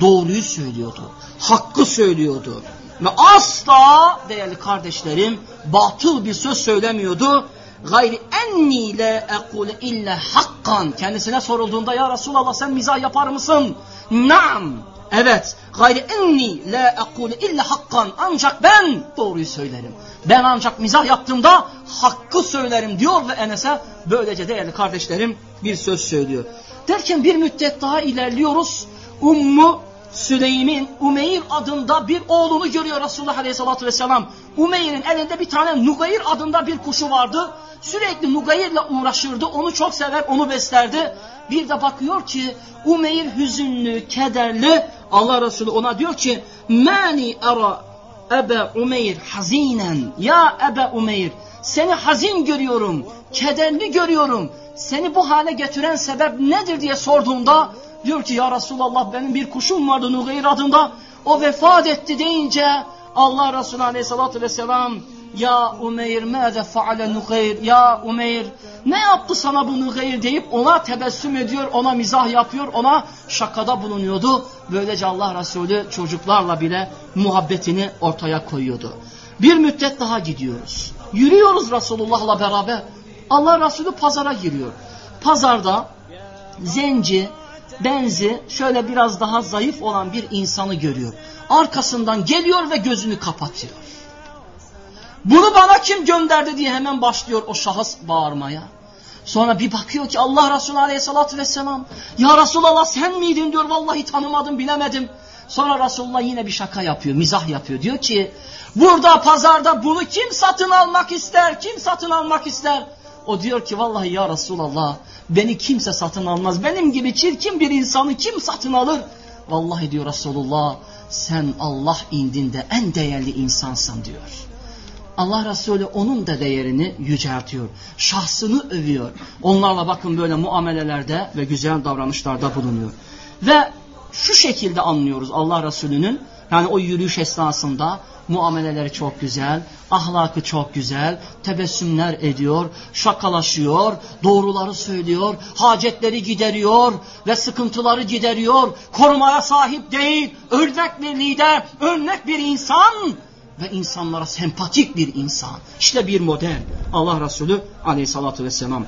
doğruyu söylüyordu. Hakkı söylüyordu. Ve asla değerli kardeşlerim batıl bir söz söylemiyordu. Gayri enni le ekule illa hakkan. Kendisine sorulduğunda ya Resulallah sen mizah yapar mısın? Naam. Evet. Gayri enni le ekule illa hakkan. Ancak ben doğruyu söylerim. Ben ancak mizah yaptığımda hakkı söylerim diyor ve Enes'e böylece değerli kardeşlerim bir söz söylüyor. Derken bir müddet daha ilerliyoruz. Ummu Süleym'in Umeyr adında bir oğlunu görüyor Resulullah Aleyhisselatü Vesselam. Umeyr'in elinde bir tane Nugayr adında bir kuşu vardı. Sürekli Nugayr'le uğraşırdı. Onu çok sever, onu beslerdi. Bir de bakıyor ki Umeyr hüzünlü, kederli. Allah Resulü ona diyor ki Mani ara Ebe Umeyr hazinen. Ya Ebe Umeyr seni hazin görüyorum, kederli görüyorum. Seni bu hale getiren sebep nedir diye sorduğunda Diyor ki ya Resulallah benim bir kuşum vardı Nugayr adında. O vefat etti deyince Allah Resulü Aleyhisselatü Vesselam ya Umeyr mâze faale Nugayr ya Umeyr ne yaptı sana bu Nugayr deyip ona tebessüm ediyor ona mizah yapıyor ona şakada bulunuyordu. Böylece Allah Resulü çocuklarla bile muhabbetini ortaya koyuyordu. Bir müddet daha gidiyoruz. Yürüyoruz Resulullah'la beraber. Allah Resulü pazara giriyor. Pazarda zenci, benzi şöyle biraz daha zayıf olan bir insanı görüyor. Arkasından geliyor ve gözünü kapatıyor. Bunu bana kim gönderdi diye hemen başlıyor o şahıs bağırmaya. Sonra bir bakıyor ki Allah Resulü Aleyhisselatü Vesselam Ya Resulallah sen miydin diyor vallahi tanımadım bilemedim. Sonra Resulullah yine bir şaka yapıyor mizah yapıyor. Diyor ki burada pazarda bunu kim satın almak ister kim satın almak ister. O diyor ki vallahi ya Resulallah beni kimse satın almaz. Benim gibi çirkin bir insanı kim satın alır? Vallahi diyor Resulullah sen Allah indinde en değerli insansın diyor. Allah Resulü onun da değerini yüceltiyor. Şahsını övüyor. Onlarla bakın böyle muamelelerde ve güzel davranışlarda bulunuyor. Ve şu şekilde anlıyoruz Allah Resulü'nün yani o yürüyüş esnasında muameleleri çok güzel, ahlakı çok güzel, tebessümler ediyor, şakalaşıyor, doğruları söylüyor, hacetleri gideriyor ve sıkıntıları gideriyor, korumaya sahip değil, örnek bir lider, örnek bir insan ve insanlara sempatik bir insan. İşte bir model Allah Resulü aleyhissalatü vesselam.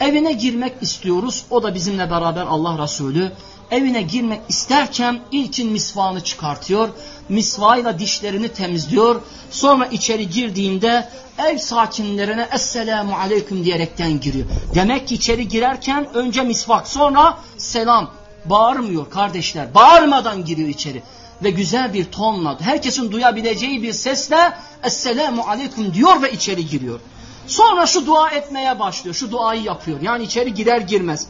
Evine girmek istiyoruz, o da bizimle beraber Allah Resulü evine girmek isterken ilkin misvağını çıkartıyor. Misvağıyla dişlerini temizliyor. Sonra içeri girdiğinde ev sakinlerine Esselamu Aleyküm diyerekten giriyor. Demek ki içeri girerken önce misvak sonra selam. Bağırmıyor kardeşler. Bağırmadan giriyor içeri. Ve güzel bir tonla herkesin duyabileceği bir sesle Esselamu Aleyküm diyor ve içeri giriyor. Sonra şu dua etmeye başlıyor. Şu duayı yapıyor. Yani içeri girer girmez.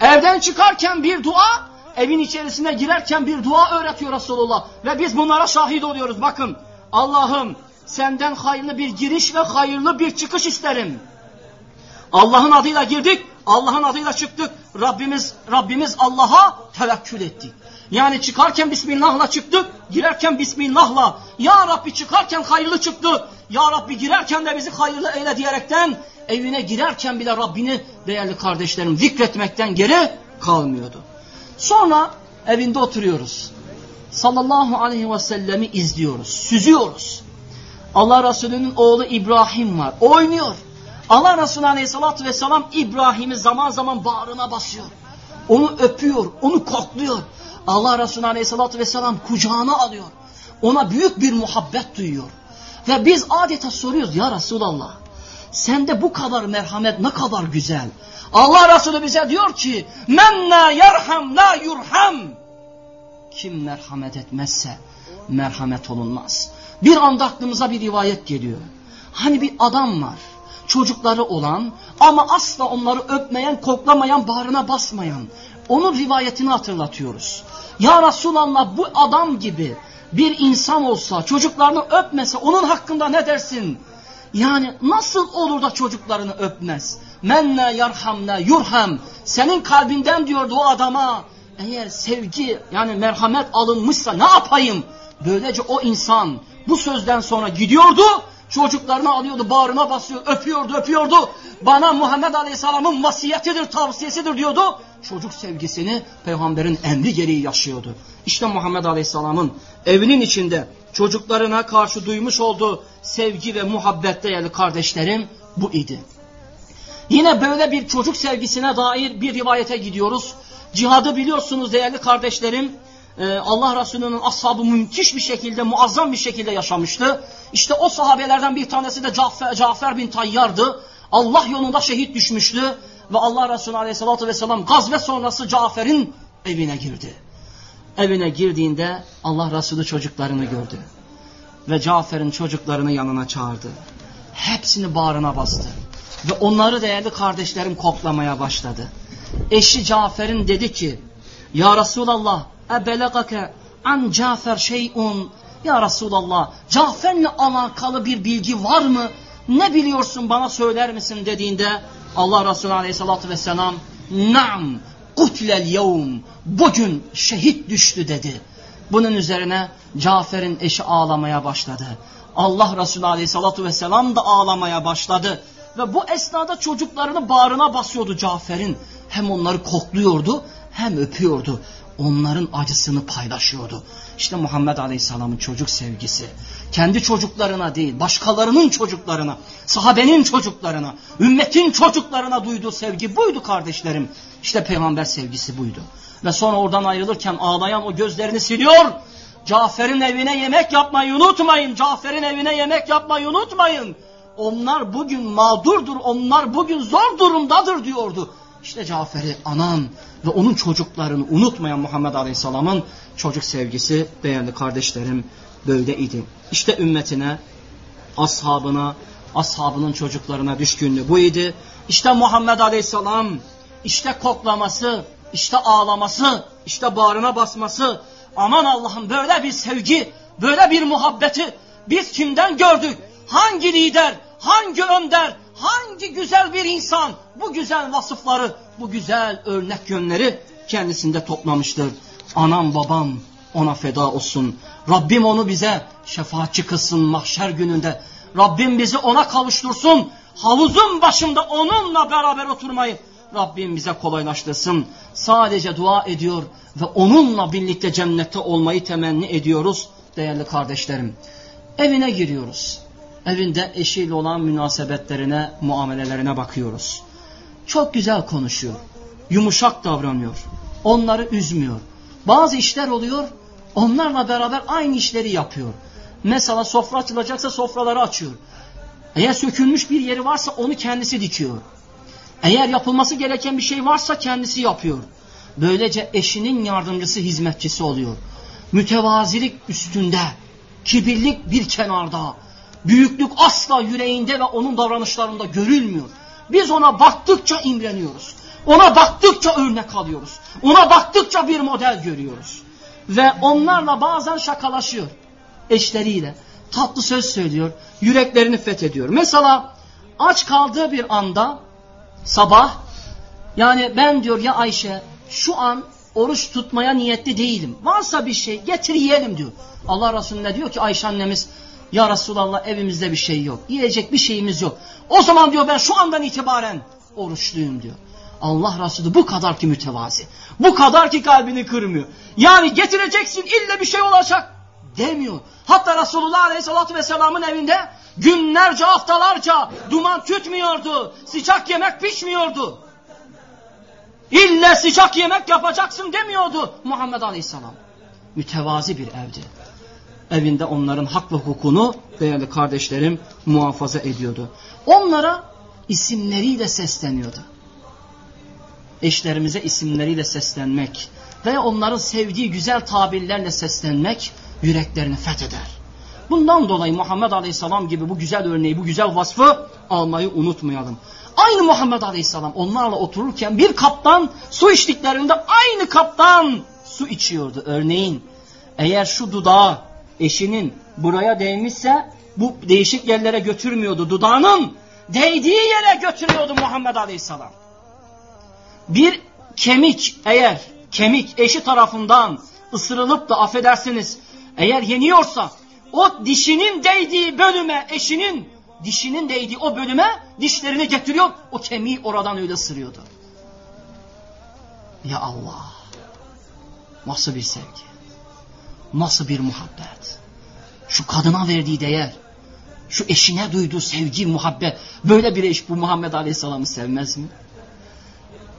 Evden çıkarken bir dua, evin içerisine girerken bir dua öğretiyor Resulullah. Ve biz bunlara şahit oluyoruz. Bakın Allah'ım senden hayırlı bir giriş ve hayırlı bir çıkış isterim. Allah'ın adıyla girdik, Allah'ın adıyla çıktık. Rabbimiz Rabbimiz Allah'a tevekkül ettik. Yani çıkarken Bismillah'la çıktık, girerken Bismillah'la. Ya Rabbi çıkarken hayırlı çıktı. Ya Rabbi girerken de bizi hayırlı eyle diyerekten evine girerken bile Rabbini değerli kardeşlerim zikretmekten geri kalmıyordu. Sonra evinde oturuyoruz. Sallallahu aleyhi ve sellemi izliyoruz, süzüyoruz. Allah Resulü'nün oğlu İbrahim var, oynuyor. Allah Resulü aleyhissalatü vesselam İbrahim'i zaman zaman bağrına basıyor. Onu öpüyor, onu kokluyor. Allah Resulü aleyhissalatü vesselam kucağına alıyor. Ona büyük bir muhabbet duyuyor. Ve biz adeta soruyoruz ya Resulallah sende bu kadar merhamet ne kadar güzel. Allah Resulü bize diyor ki men la yerham la yurham. Kim merhamet etmezse merhamet olunmaz. Bir anda aklımıza bir rivayet geliyor. Hani bir adam var çocukları olan ama asla onları öpmeyen, koklamayan, bağrına basmayan. Onun rivayetini hatırlatıyoruz. Ya Resulallah bu adam gibi bir insan olsa, çocuklarını öpmese onun hakkında ne dersin? Yani nasıl olur da çocuklarını öpmez? Menne yarhamne yurham. Senin kalbinden diyordu o adama. Eğer sevgi yani merhamet alınmışsa ne yapayım? Böylece o insan bu sözden sonra gidiyordu. Çocuklarını alıyordu, bağrına basıyor, öpüyordu, öpüyordu. Bana Muhammed Aleyhisselam'ın vasiyetidir, tavsiyesidir diyordu. Çocuk sevgisini peygamberin emri gereği yaşıyordu. İşte Muhammed Aleyhisselam'ın evinin içinde çocuklarına karşı duymuş olduğu sevgi ve muhabbet değerli kardeşlerim bu idi. Yine böyle bir çocuk sevgisine dair bir rivayete gidiyoruz. Cihadı biliyorsunuz değerli kardeşlerim. Ee, Allah Resulü'nün ashabı müthiş bir şekilde, muazzam bir şekilde yaşamıştı. İşte o sahabelerden bir tanesi de Cafer, Cafer bin Tayyar'dı. Allah yolunda şehit düşmüştü. Ve Allah Resulü Aleyhisselatü Vesselam gazve sonrası Cafer'in evine girdi. Evine girdiğinde Allah Resulü çocuklarını gördü. Ve Cafer'in çocuklarını yanına çağırdı. Hepsini bağrına bastı. Ve onları değerli kardeşlerim koklamaya başladı. Eşi Cafer'in dedi ki, Ya Resulallah, ebelegake an Cafer şeyun. Ya Resulallah, Cafer'le alakalı bir bilgi var mı? Ne biliyorsun bana söyler misin dediğinde Allah Resulü Aleyhisselatü Vesselam, Naam, kutlel yevm, bugün şehit düştü dedi. Bunun üzerine Cafer'in eşi ağlamaya başladı. Allah Resulü Aleyhisselatü Vesselam da ağlamaya başladı. Ve bu esnada çocuklarını bağrına basıyordu Cafer'in. Hem onları kokluyordu hem öpüyordu. Onların acısını paylaşıyordu. İşte Muhammed Aleyhisselam'ın çocuk sevgisi. Kendi çocuklarına değil, başkalarının çocuklarına, sahabenin çocuklarına, ümmetin çocuklarına duyduğu sevgi buydu kardeşlerim. İşte peygamber sevgisi buydu. Ve sonra oradan ayrılırken ağlayan o gözlerini siliyor. Cafer'in evine yemek yapmayı unutmayın. Cafer'in evine yemek yapmayı unutmayın. Onlar bugün mağdurdur, onlar bugün zor durumdadır diyordu. İşte Cafer'i anan ve onun çocuklarını unutmayan Muhammed Aleyhisselam'ın çocuk sevgisi değerli kardeşlerim böyleydi. İşte ümmetine, ashabına, ashabının çocuklarına düşkünlüğü buydu. İşte Muhammed Aleyhisselam, işte koklaması, işte ağlaması, işte bağrına basması. Aman Allah'ım böyle bir sevgi, böyle bir muhabbeti biz kimden gördük? Hangi lider, hangi önder, hangi güzel bir insan bu güzel vasıfları, bu güzel örnek yönleri kendisinde toplamıştır. Anam babam ona feda olsun. Rabbim onu bize şefaatçi kılsın mahşer gününde. Rabbim bizi ona kavuştursun. Havuzun başında onunla beraber oturmayı Rabbim bize kolaylaştırsın. Sadece dua ediyor ve onunla birlikte cennette olmayı temenni ediyoruz değerli kardeşlerim. Evine giriyoruz. Evinde eşiyle olan münasebetlerine, muamelelerine bakıyoruz. Çok güzel konuşuyor. Yumuşak davranıyor. Onları üzmüyor. Bazı işler oluyor. Onlarla beraber aynı işleri yapıyor. Mesela sofra açılacaksa sofraları açıyor. Eğer sökülmüş bir yeri varsa onu kendisi dikiyor. Eğer yapılması gereken bir şey varsa kendisi yapıyor. Böylece eşinin yardımcısı, hizmetçisi oluyor. Mütevazilik üstünde, kibirlik bir kenarda, büyüklük asla yüreğinde ve onun davranışlarında görülmüyor. Biz ona baktıkça imreniyoruz. Ona baktıkça örnek alıyoruz. Ona baktıkça bir model görüyoruz. Ve onlarla bazen şakalaşıyor. Eşleriyle. Tatlı söz söylüyor. Yüreklerini fethediyor. Mesela aç kaldığı bir anda sabah yani ben diyor ya Ayşe şu an oruç tutmaya niyetli değilim. Varsa bir şey getir yiyelim diyor. Allah Resulüne diyor ki Ayşe annemiz ya Resulallah evimizde bir şey yok. Yiyecek bir şeyimiz yok. O zaman diyor ben şu andan itibaren oruçluyum diyor. Allah Resulü bu kadar ki mütevazi. Bu kadar ki kalbini kırmıyor. Yani getireceksin ille bir şey olacak demiyor. Hatta Resulullah Aleyhisselatü Vesselam'ın evinde günlerce haftalarca duman tütmüyordu. Sıcak yemek pişmiyordu. İlle sıcak yemek yapacaksın demiyordu Muhammed Aleyhisselam. Mütevazi bir evdi. Evinde onların hak ve hukukunu değerli kardeşlerim muhafaza ediyordu. Onlara isimleriyle sesleniyordu. Eşlerimize isimleriyle seslenmek ve onların sevdiği güzel tabirlerle seslenmek yüreklerini fetheder. Bundan dolayı Muhammed Aleyhisselam gibi bu güzel örneği, bu güzel vasfı almayı unutmayalım. Aynı Muhammed Aleyhisselam onlarla otururken bir kaptan su içtiklerinde aynı kaptan su içiyordu. Örneğin eğer şu dudağı eşinin buraya değmişse bu değişik yerlere götürmüyordu. Dudağının değdiği yere götürüyordu Muhammed Aleyhisselam. Bir kemik eğer kemik eşi tarafından ısırılıp da affedersiniz eğer yeniyorsa o dişinin değdiği bölüme eşinin dişinin değdiği o bölüme dişlerini getiriyor o kemiği oradan öyle ısırıyordu. Ya Allah nasıl bir sevgi nasıl bir muhabbet şu kadına verdiği değer şu eşine duyduğu sevgi muhabbet böyle bir eş bu Muhammed Aleyhisselam'ı sevmez mi?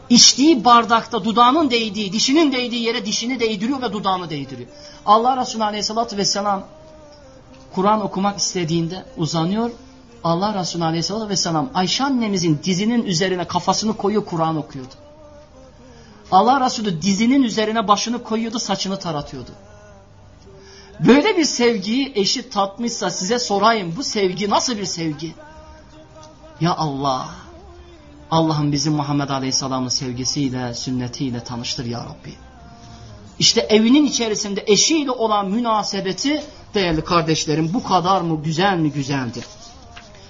İçtiği bardakta dudağının değdiği, dişinin değdiği yere dişini değdiriyor ve dudağını değdiriyor. Allah Resulü Aleyhisselatü Vesselam Kur'an okumak istediğinde uzanıyor. Allah Resulü Aleyhisselatü Vesselam Ayşe annemizin dizinin üzerine kafasını koyuyor Kur'an okuyordu. Allah Resulü dizinin üzerine başını koyuyordu saçını taratıyordu. Böyle bir sevgiyi eşi tatmışsa size sorayım bu sevgi nasıl bir sevgi? Ya Allah! Allah'ım bizi Muhammed Aleyhisselam'ın sevgisiyle, sünnetiyle tanıştır ya Rabbi. İşte evinin içerisinde eşiyle olan münasebeti değerli kardeşlerim bu kadar mı güzel mi güzeldir.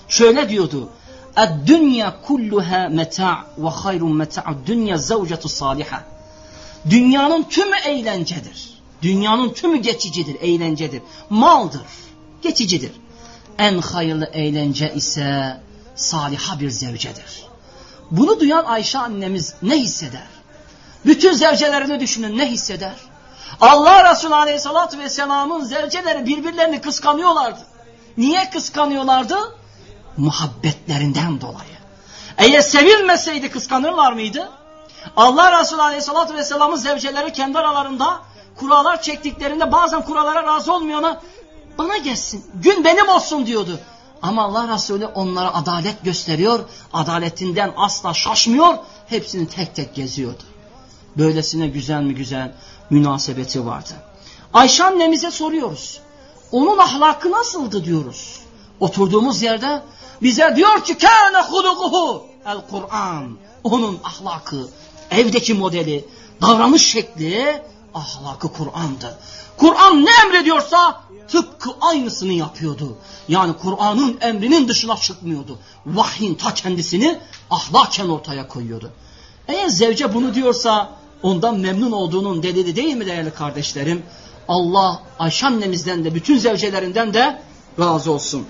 Şöyle diyordu. Dünya kulluha meta ve hayrun meta dünya zavcetu saliha. Dünyanın tümü eğlencedir. Dünyanın tümü geçicidir, eğlencedir. Maldır, geçicidir. En hayırlı eğlence ise saliha bir zevcedir. Bunu duyan Ayşe annemiz ne hisseder? Bütün zevcelerini düşünün ne hisseder? Allah Resulü Aleyhisselatü Vesselam'ın zevceleri birbirlerini kıskanıyorlardı. Niye kıskanıyorlardı? Muhabbetlerinden dolayı. Eğer sevilmeseydi kıskanırlar mıydı? Allah Resulü Aleyhisselatü Vesselam'ın zevceleri kendi aralarında kurallar çektiklerinde bazen kurallara razı olmayana bana gelsin, gün benim olsun diyordu. Ama Allah Resulü onlara adalet gösteriyor, adaletinden asla şaşmıyor, hepsini tek tek geziyordu. Böylesine güzel mi güzel münasebeti vardı. Ayşe annemize soruyoruz. Onun ahlakı nasıldı diyoruz. Oturduğumuz yerde bize diyor ki kâne hulukuhu el Kur'an. Onun ahlakı, evdeki modeli, davranış şekli ahlakı Kur'an'dı. Kur'an ne emrediyorsa tıpkı aynısını yapıyordu. Yani Kur'an'ın emrinin dışına çıkmıyordu. Vahyin ta kendisini ahlaken ortaya koyuyordu. Eğer zevce bunu diyorsa ondan memnun olduğunun delili değil mi değerli kardeşlerim? Allah Ayşe annemizden de bütün zevcelerinden de razı olsun.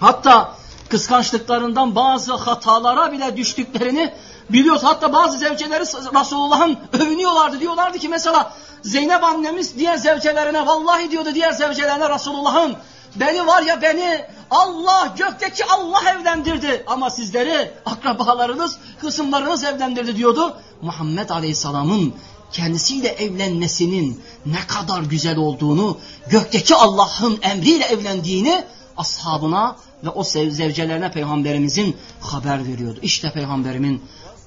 Hatta kıskançlıklarından bazı hatalara bile düştüklerini biliyoruz. Hatta bazı zevceleri Resulullah'ın övünüyorlardı. Diyorlardı ki mesela Zeynep annemiz diğer zevcelerine vallahi diyordu diğer zevcelerine Resulullah'ın beni var ya beni Allah gökteki Allah evlendirdi ama sizleri akrabalarınız kısımlarınız evlendirdi diyordu. Muhammed Aleyhisselam'ın kendisiyle evlenmesinin ne kadar güzel olduğunu, gökteki Allah'ın emriyle evlendiğini ashabına ve o zevcelerine peygamberimizin haber veriyordu. İşte peygamberimin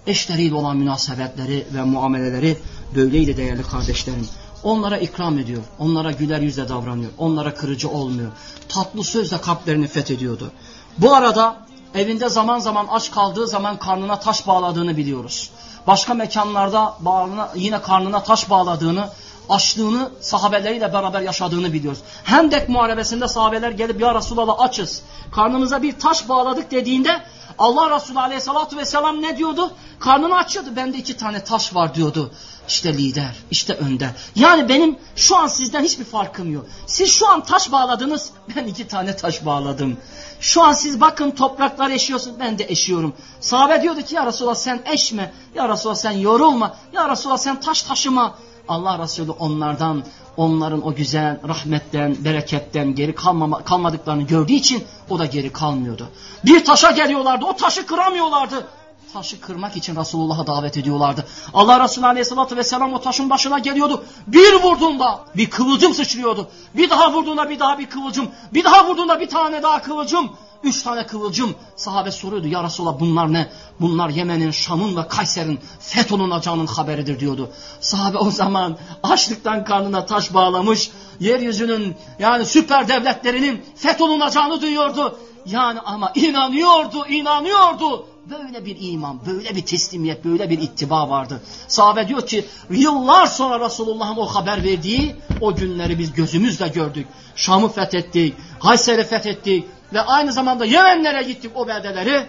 eşleriyle olan münasebetleri ve muameleleri böyleydi değerli kardeşlerim. Onlara ikram ediyor, onlara güler yüzle davranıyor, onlara kırıcı olmuyor. Tatlı sözle kalplerini fethediyordu. Bu arada evinde zaman zaman aç kaldığı zaman karnına taş bağladığını biliyoruz. Başka mekanlarda bağrına, yine karnına taş bağladığını, açlığını sahabeleriyle beraber yaşadığını biliyoruz. Hendek muharebesinde sahabeler gelip ya Resulallah açız, karnımıza bir taş bağladık dediğinde Allah Resulü Aleyhisselatü Vesselam ne diyordu? Karnını açıyordu. Bende iki tane taş var diyordu. İşte lider, işte önder. Yani benim şu an sizden hiçbir farkım yok. Siz şu an taş bağladınız, ben iki tane taş bağladım. Şu an siz bakın topraklar eşiyorsun, ben de eşiyorum. Sahabe diyordu ki ya Resulallah sen eşme, ya Resulallah sen yorulma, ya Resulallah sen taş taşıma. Allah Resulü onlardan, onların o güzel rahmetten, bereketten geri kalmama, kalmadıklarını gördüğü için o da geri kalmıyordu. Bir taşa geliyorlardı, o taşı kıramıyorlardı taşı kırmak için Resulullah'a davet ediyorlardı. Allah Resulü Aleyhisselatü Vesselam o taşın başına geliyordu. Bir vurduğunda bir kıvılcım sıçrıyordu. Bir daha vurduğunda bir daha bir kıvılcım. Bir daha vurduğunda bir tane daha kıvılcım. Üç tane kıvılcım. Sahabe soruyordu ya Resulallah bunlar ne? Bunlar Yemen'in, Şam'ın ve Kayser'in fetholunacağının haberidir diyordu. Sahabe o zaman açlıktan karnına taş bağlamış. Yeryüzünün yani süper devletlerinin fetholunacağını duyuyordu. Yani ama inanıyordu, inanıyordu. Böyle bir iman, böyle bir teslimiyet, böyle bir ittiba vardı. Sahabe diyor ki yıllar sonra Resulullah'ın o haber verdiği o günleri biz gözümüzle gördük. Şam'ı fethettik, Hayser'i fethettik ve aynı zamanda Yemenlere gittik o beldeleri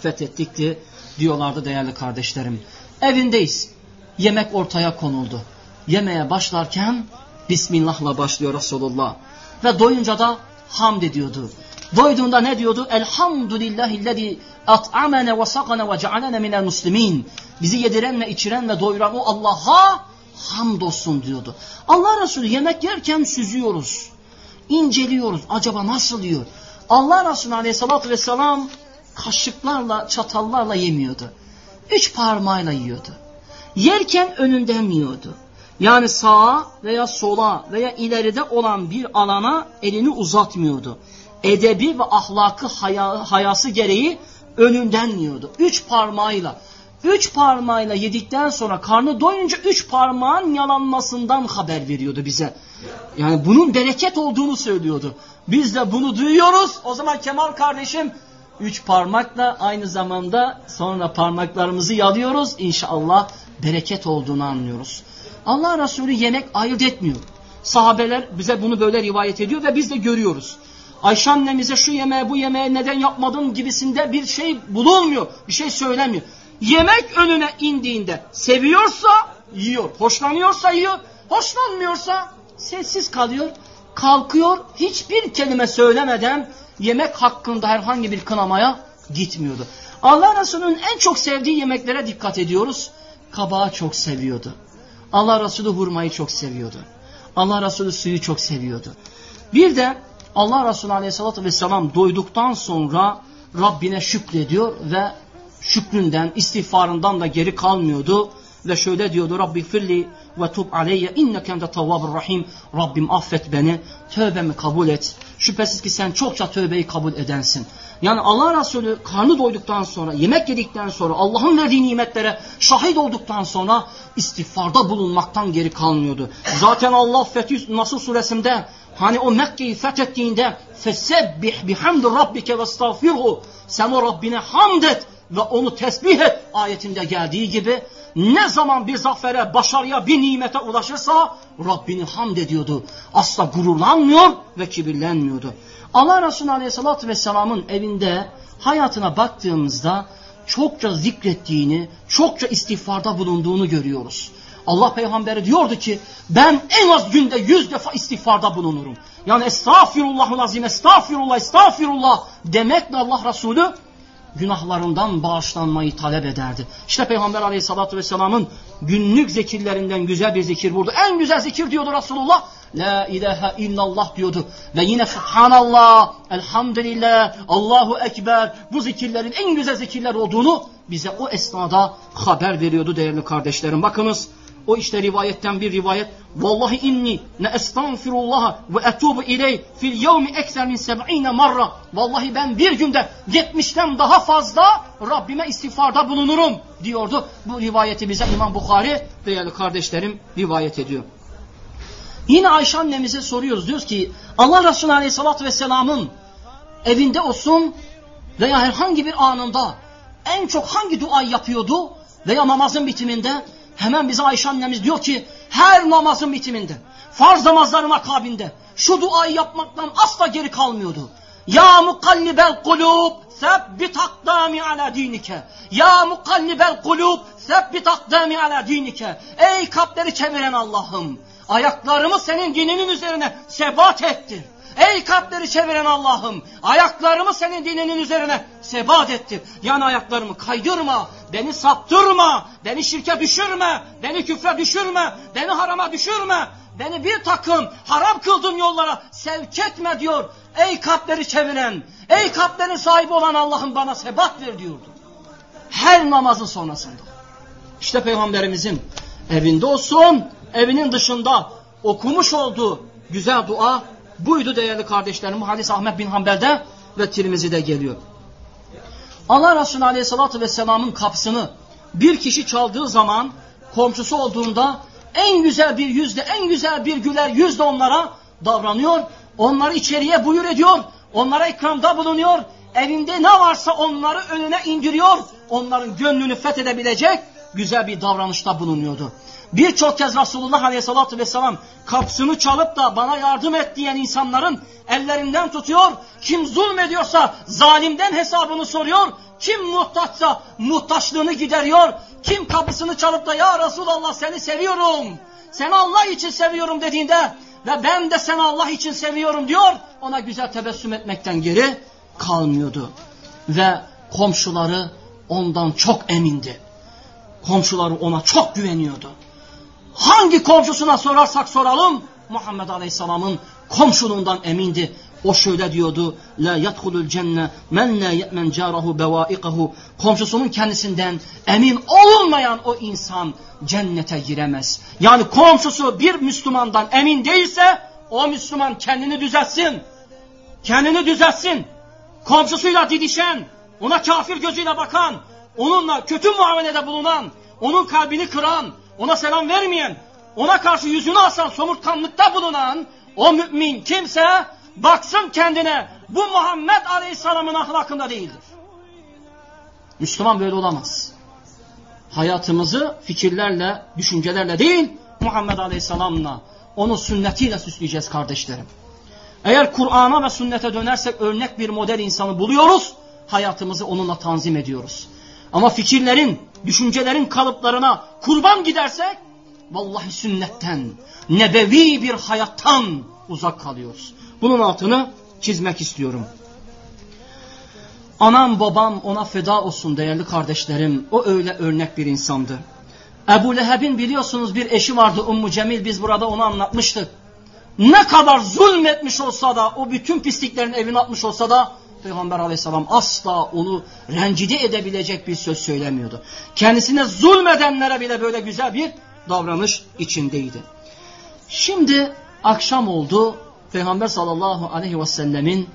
fethettikti diyorlardı değerli kardeşlerim. Evindeyiz. Yemek ortaya konuldu. Yemeğe başlarken Bismillah'la başlıyor Resulullah. Ve doyunca da hamd ediyordu. Doyduğunda ne diyordu? Elhamdülillahillezî at'amene ve sakane ve cealene minel muslimin. Bizi yediren ve içiren ve doyuran o Allah'a hamdolsun diyordu. Allah Resulü yemek yerken süzüyoruz. inceliyoruz. Acaba nasıl yiyor? Allah Resulü aleyhissalatü vesselam kaşıklarla, çatallarla yemiyordu. Üç parmağıyla yiyordu. Yerken önünden yiyordu. Yani sağa veya sola veya ileride olan bir alana elini uzatmıyordu edebi ve ahlakı haya, hayası gereği önünden yiyordu. Üç parmağıyla. Üç parmağıyla yedikten sonra karnı doyunca üç parmağın yalanmasından haber veriyordu bize. Yani bunun bereket olduğunu söylüyordu. Biz de bunu duyuyoruz. O zaman Kemal kardeşim üç parmakla aynı zamanda sonra parmaklarımızı yalıyoruz. İnşallah bereket olduğunu anlıyoruz. Allah Resulü yemek ayırt etmiyor. Sahabeler bize bunu böyle rivayet ediyor ve biz de görüyoruz. Ayşe annemize şu yemeği bu yemeği neden yapmadın gibisinde bir şey bulunmuyor. Bir şey söylemiyor. Yemek önüne indiğinde seviyorsa yiyor. Hoşlanıyorsa yiyor. Hoşlanmıyorsa sessiz kalıyor. Kalkıyor hiçbir kelime söylemeden yemek hakkında herhangi bir kınamaya gitmiyordu. Allah Resulü'nün en çok sevdiği yemeklere dikkat ediyoruz. Kabağı çok seviyordu. Allah Resulü hurmayı çok seviyordu. Allah Resulü suyu çok seviyordu. Bir de Allah Resulü Aleyhisselatü Vesselam doyduktan sonra Rabbine şükrediyor ve şükründen, istiğfarından da geri kalmıyordu. Ve şöyle diyordu Rabbi firli ve tub aleyye inneke ente tavvabur rahim. Rabbim affet beni, tövbemi kabul et. Şüphesiz ki sen çokça tövbeyi kabul edensin. Yani Allah Resulü karnı doyduktan sonra, yemek yedikten sonra, Allah'ın verdiği nimetlere şahit olduktan sonra istiğfarda bulunmaktan geri kalmıyordu. Zaten Allah Fetih Nasıl suresinde Hani o Mekke'yi fethettiğinde bihamdi rabbike ve estağfirhu sen o Rabbine hamd et ve onu tesbih et ayetinde geldiği gibi ne zaman bir zafere, başarıya, bir nimete ulaşırsa Rabbini hamd ediyordu. Asla gururlanmıyor ve kibirlenmiyordu. Allah Resulü Aleyhisselatü Vesselam'ın evinde hayatına baktığımızda çokça zikrettiğini, çokça istiğfarda bulunduğunu görüyoruz. Allah peygamberi diyordu ki ben en az günde yüz defa istiğfarda bulunurum. Yani estağfirullahul azim, estağfirullah, estağfirullah demekle Allah Resulü günahlarından bağışlanmayı talep ederdi. İşte Peygamber aleyhissalatü vesselamın günlük zikirlerinden güzel bir zikir burada. En güzel zikir diyordu Resulullah. La ilahe illallah diyordu. Ve yine Subhanallah, Elhamdülillah, Allahu Ekber bu zikirlerin en güzel zikirler olduğunu bize o esnada haber veriyordu değerli kardeşlerim. Bakınız o işte rivayetten bir rivayet. Vallahi inni ne estağfirullah ve etubu iley fil yevmi ekser min seb'ine marra. Vallahi ben bir günde yetmişten daha fazla Rabbime istiğfarda bulunurum diyordu. Bu rivayeti bize İmam Bukhari değerli kardeşlerim rivayet ediyor. Yine Ayşe annemize soruyoruz. Diyoruz ki Allah Resulü Aleyhisselatü Vesselam'ın evinde olsun veya herhangi bir anında en çok hangi duayı yapıyordu veya namazın bitiminde hemen bize Ayşe annemiz diyor ki her namazın bitiminde farz namazların akabinde şu duayı yapmaktan asla geri kalmıyordu. Ya mukallibel kulub sebbit akdami ala dinike. Ya mukallibel kulub sebbit akdami ala dinike. Ey kalpleri çeviren Allah'ım ayaklarımı senin dininin üzerine sebat ettir. Ey kalpleri çeviren Allah'ım ayaklarımı senin dininin üzerine sebat ettir. Yani ayaklarımı kaydırma, beni saptırma, beni şirke düşürme, beni küfre düşürme, beni harama düşürme. Beni bir takım haram kıldığın yollara sevk etme diyor. Ey kalpleri çeviren, ey kalplerin sahibi olan Allah'ım bana sebat ver diyordu. Her namazın sonrasında. İşte Peygamberimizin evinde olsun, evinin dışında okumuş olduğu güzel dua buydu değerli kardeşlerim. Bu hadis Ahmet bin Hanbel'de ve Tirmizi'de geliyor. Allah Resulü Aleyhisselatü Vesselam'ın kapısını bir kişi çaldığı zaman komşusu olduğunda en güzel bir yüzle, en güzel bir güler yüzle onlara davranıyor. Onları içeriye buyur ediyor. Onlara ikramda bulunuyor. Evinde ne varsa onları önüne indiriyor. Onların gönlünü fethedebilecek güzel bir davranışta bulunuyordu. Birçok kez Resulullah Aleyhisselatü Vesselam kapısını çalıp da bana yardım et diyen insanların ellerinden tutuyor. Kim zulmediyorsa zalimden hesabını soruyor. Kim muhtaçsa muhtaçlığını gideriyor. Kim kapısını çalıp da ya Resulallah seni seviyorum. Seni Allah için seviyorum dediğinde ve ben de seni Allah için seviyorum diyor. Ona güzel tebessüm etmekten geri kalmıyordu. Ve komşuları ondan çok emindi. Komşuları ona çok güveniyordu. Hangi komşusuna sorarsak soralım Muhammed Aleyhisselam'ın komşuluğundan emindi. O şöyle diyordu. La yadhulul cenne men la ye'men carahu bevaikahu. Komşusunun kendisinden emin olunmayan o insan cennete giremez. Yani komşusu bir Müslümandan emin değilse o Müslüman kendini düzeltsin. Kendini düzeltsin. Komşusuyla didişen, ona kafir gözüyle bakan, onunla kötü muamelede bulunan, onun kalbini kıran, ona selam vermeyen, ona karşı yüzünü asan, somurtkanlıkta bulunan o mümin kimse baksın kendine bu Muhammed Aleyhisselam'ın ahlakında değildir. Müslüman böyle olamaz. Hayatımızı fikirlerle, düşüncelerle değil Muhammed Aleyhisselam'la, onun sünnetiyle süsleyeceğiz kardeşlerim. Eğer Kur'an'a ve sünnete dönersek örnek bir model insanı buluyoruz, hayatımızı onunla tanzim ediyoruz. Ama fikirlerin, düşüncelerin kalıplarına kurban gidersek, vallahi sünnetten, nebevi bir hayattan uzak kalıyoruz. Bunun altını çizmek istiyorum. Anam babam ona feda olsun değerli kardeşlerim. O öyle örnek bir insandı. Ebu Leheb'in biliyorsunuz bir eşi vardı Ummu Cemil biz burada onu anlatmıştık. Ne kadar zulmetmiş olsa da o bütün pisliklerin evine atmış olsa da Peygamber aleyhisselam asla onu rencide edebilecek bir söz söylemiyordu. Kendisine zulmedenlere bile böyle güzel bir davranış içindeydi. Şimdi akşam oldu. Peygamber sallallahu aleyhi ve sellemin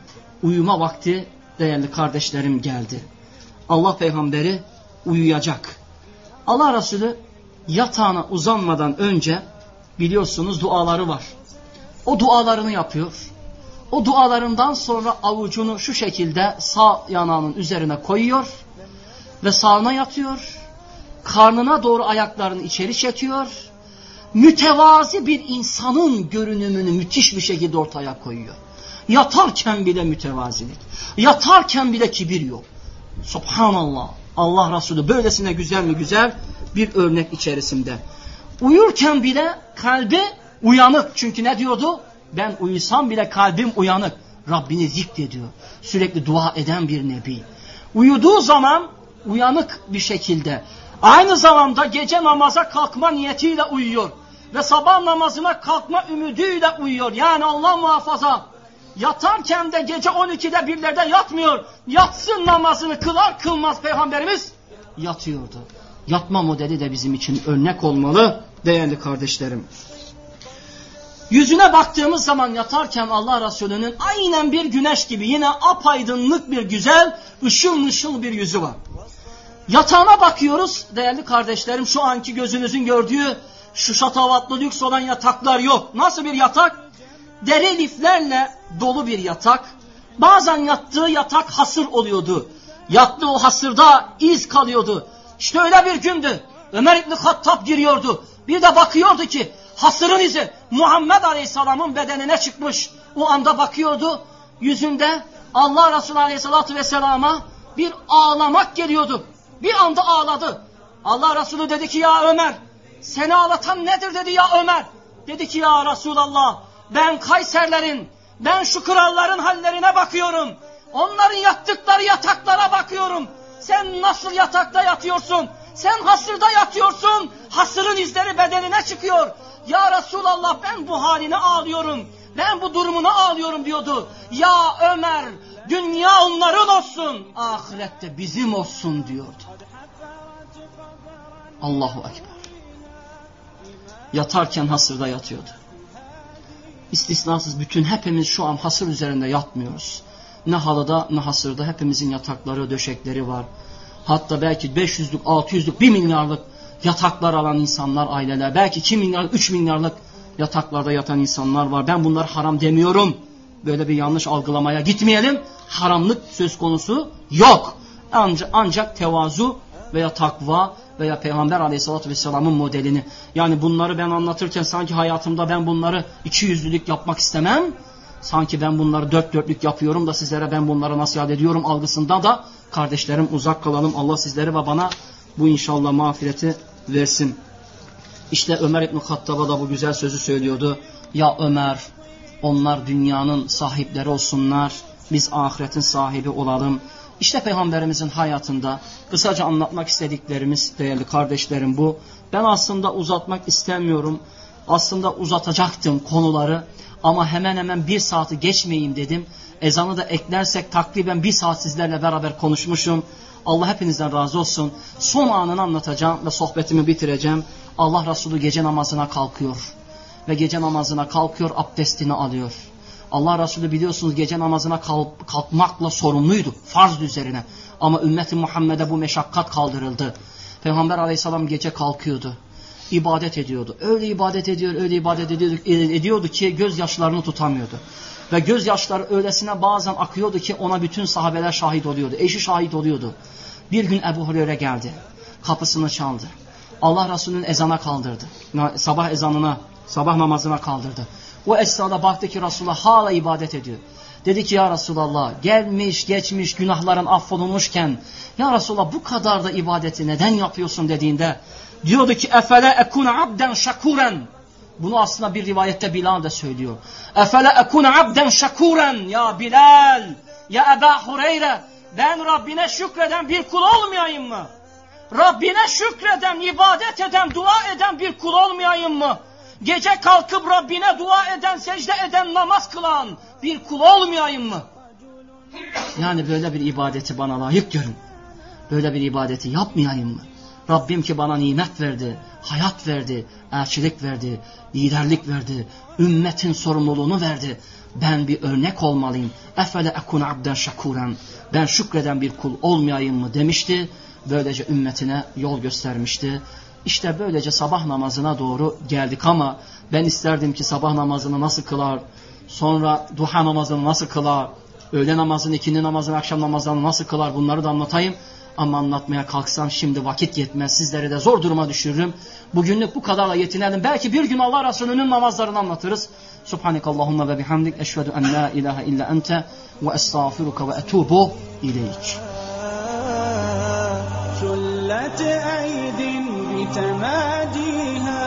uyuma vakti değerli kardeşlerim geldi. Allah peygamberi uyuyacak. Allah Resulü yatağına uzanmadan önce biliyorsunuz duaları var. O dualarını yapıyor. O dualarından sonra avucunu şu şekilde sağ yanağının üzerine koyuyor ve sağına yatıyor. karnına doğru ayaklarını içeri çekiyor. Mütevazi bir insanın görünümünü müthiş bir şekilde ortaya koyuyor. Yatarken bile mütevazilik. Yatarken bile kibir yok. Subhanallah. Allah Resulü böylesine güzel mi güzel bir örnek içerisinde. Uyurken bile kalbi uyanık. Çünkü ne diyordu? Ben uyusam bile kalbim uyanık. Rabbini zikrediyor. Sürekli dua eden bir nebi. Uyuduğu zaman uyanık bir şekilde. Aynı zamanda gece namaza kalkma niyetiyle uyuyor. Ve sabah namazına kalkma ümidiyle uyuyor. Yani Allah muhafaza yatarken de gece 12'de birlerde yatmıyor. Yatsın namazını kılar kılmaz Peygamberimiz yatıyordu. Yatma modeli de bizim için örnek olmalı değerli kardeşlerim. Yüzüne baktığımız zaman yatarken Allah Resulü'nün aynen bir güneş gibi yine apaydınlık bir güzel ışıl mışıl bir yüzü var. Yatağına bakıyoruz değerli kardeşlerim şu anki gözünüzün gördüğü şu şatavatlı lüks olan yataklar yok. Nasıl bir yatak? Deri liflerle dolu bir yatak. Bazen yattığı yatak hasır oluyordu. Yattığı o hasırda iz kalıyordu. İşte öyle bir gündü. Ömer İbni Hattab giriyordu. Bir de bakıyordu ki hasırın izi Muhammed Aleyhisselam'ın bedenine çıkmış. O anda bakıyordu yüzünde Allah Resulü Aleyhisselatü Vesselam'a bir ağlamak geliyordu. Bir anda ağladı. Allah Resulü dedi ki ya Ömer seni ağlatan nedir dedi ya Ömer. Dedi ki ya Resulallah ben Kayserlerin ben şu kralların hallerine bakıyorum. Onların yattıkları yataklara bakıyorum. Sen nasıl yatakta yatıyorsun? Sen hasırda yatıyorsun. Hasırın izleri bedenine çıkıyor. Ya Resulallah ben bu haline ağlıyorum. Ben bu durumuna ağlıyorum diyordu. Ya Ömer dünya onların olsun. Ahirette bizim olsun diyordu. Allahu Ekber. Yatarken hasırda yatıyordu. İstisnasız bütün hepimiz şu an hasır üzerinde yatmıyoruz. Ne halıda ne hasırda hepimizin yatakları, döşekleri var. Hatta belki 500'lük, 600'lük, 1 milyarlık yataklar alan insanlar, aileler. Belki 2 milyarlık, 3 milyarlık yataklarda yatan insanlar var. Ben bunları haram demiyorum. Böyle bir yanlış algılamaya gitmeyelim. Haramlık söz konusu yok. Ancak, ancak tevazu veya takva veya Peygamber aleyhissalatü vesselamın modelini. Yani bunları ben anlatırken sanki hayatımda ben bunları iki yüzlülük yapmak istemem. Sanki ben bunları dört dörtlük yapıyorum da sizlere ben bunları nasihat ediyorum algısında da kardeşlerim uzak kalalım. Allah sizleri ve bana bu inşallah mağfireti versin. İşte Ömer İbn Hattab'a da bu güzel sözü söylüyordu. Ya Ömer onlar dünyanın sahipleri olsunlar. Biz ahiretin sahibi olalım. İşte Peygamberimizin hayatında kısaca anlatmak istediklerimiz değerli kardeşlerim bu. Ben aslında uzatmak istemiyorum. Aslında uzatacaktım konuları ama hemen hemen bir saati geçmeyeyim dedim. Ezanı da eklersek takriben bir saat sizlerle beraber konuşmuşum. Allah hepinizden razı olsun. Son anını anlatacağım ve sohbetimi bitireceğim. Allah Resulü gece namazına kalkıyor. Ve gece namazına kalkıyor, abdestini alıyor. Allah Resulü biliyorsunuz gece namazına kalkmakla sorumluydu. Farz üzerine. Ama ümmeti Muhammed'e bu meşakkat kaldırıldı. Peygamber aleyhisselam gece kalkıyordu. İbadet ediyordu. Öyle ibadet ediyor, öyle ibadet ediyordu, ediyordu ki gözyaşlarını tutamıyordu. Ve gözyaşları öylesine bazen akıyordu ki ona bütün sahabeler şahit oluyordu. Eşi şahit oluyordu. Bir gün Ebu Hureyre geldi. Kapısını çaldı. Allah Resulü'nün ezana kaldırdı. Sabah ezanına, sabah namazına kaldırdı. O esnada baktı ki Resulullah hala ibadet ediyor. Dedi ki ya Resulallah gelmiş geçmiş günahların affolunmuşken ya Resulallah bu kadar da ibadeti neden yapıyorsun dediğinde diyordu ki efele ekune abden şakuren bunu aslında bir rivayette Bilal de söylüyor. Efele ekune abden şakuren ya Bilal ya Eba Hureyre ben Rabbine şükreden bir kul olmayayım mı? Rabbine şükreden, ibadet eden, dua eden bir kul olmayayım mı? Gece kalkıp Rabbine dua eden, secde eden, namaz kılan bir kul olmayayım mı? Yani böyle bir ibadeti bana layık görün. Böyle bir ibadeti yapmayayım mı? Rabbim ki bana nimet verdi, hayat verdi, elçilik verdi, liderlik verdi, ümmetin sorumluluğunu verdi. Ben bir örnek olmalıyım. Efele ekun abden şakuren. Ben şükreden bir kul olmayayım mı demişti. Böylece ümmetine yol göstermişti. İşte böylece sabah namazına doğru geldik ama ben isterdim ki sabah namazını nasıl kılar, sonra duha namazını nasıl kılar, öğle namazını, ikindi namazını, akşam namazını nasıl kılar bunları da anlatayım. Ama anlatmaya kalksam şimdi vakit yetmez. Sizleri de zor duruma düşürürüm. Bugünlük bu kadarla yetinelim. Belki bir gün Allah Resulü'nün namazlarını anlatırız. Subhanekallahumma ve bihamdik. Eşvedü en la ilahe illa ente ve estağfiruka ve etubu ileyk. شلت أيد بتماديها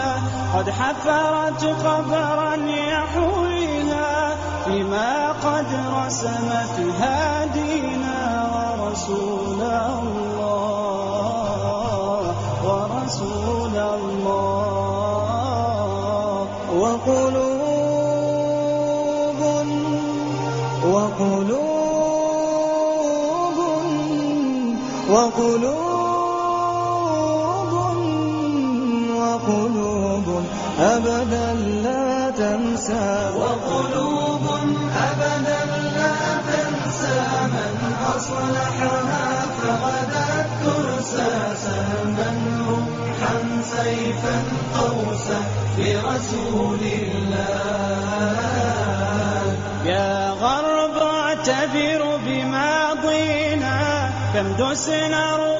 قد حفرت قبرا يحويها فيما قد رسمت هادينا ورسول وقلوب وقلوب وقلوب وقلوب أبدا لا تنسى. وقلوب أبدا لا تنسى من أصلحها Dosenaro.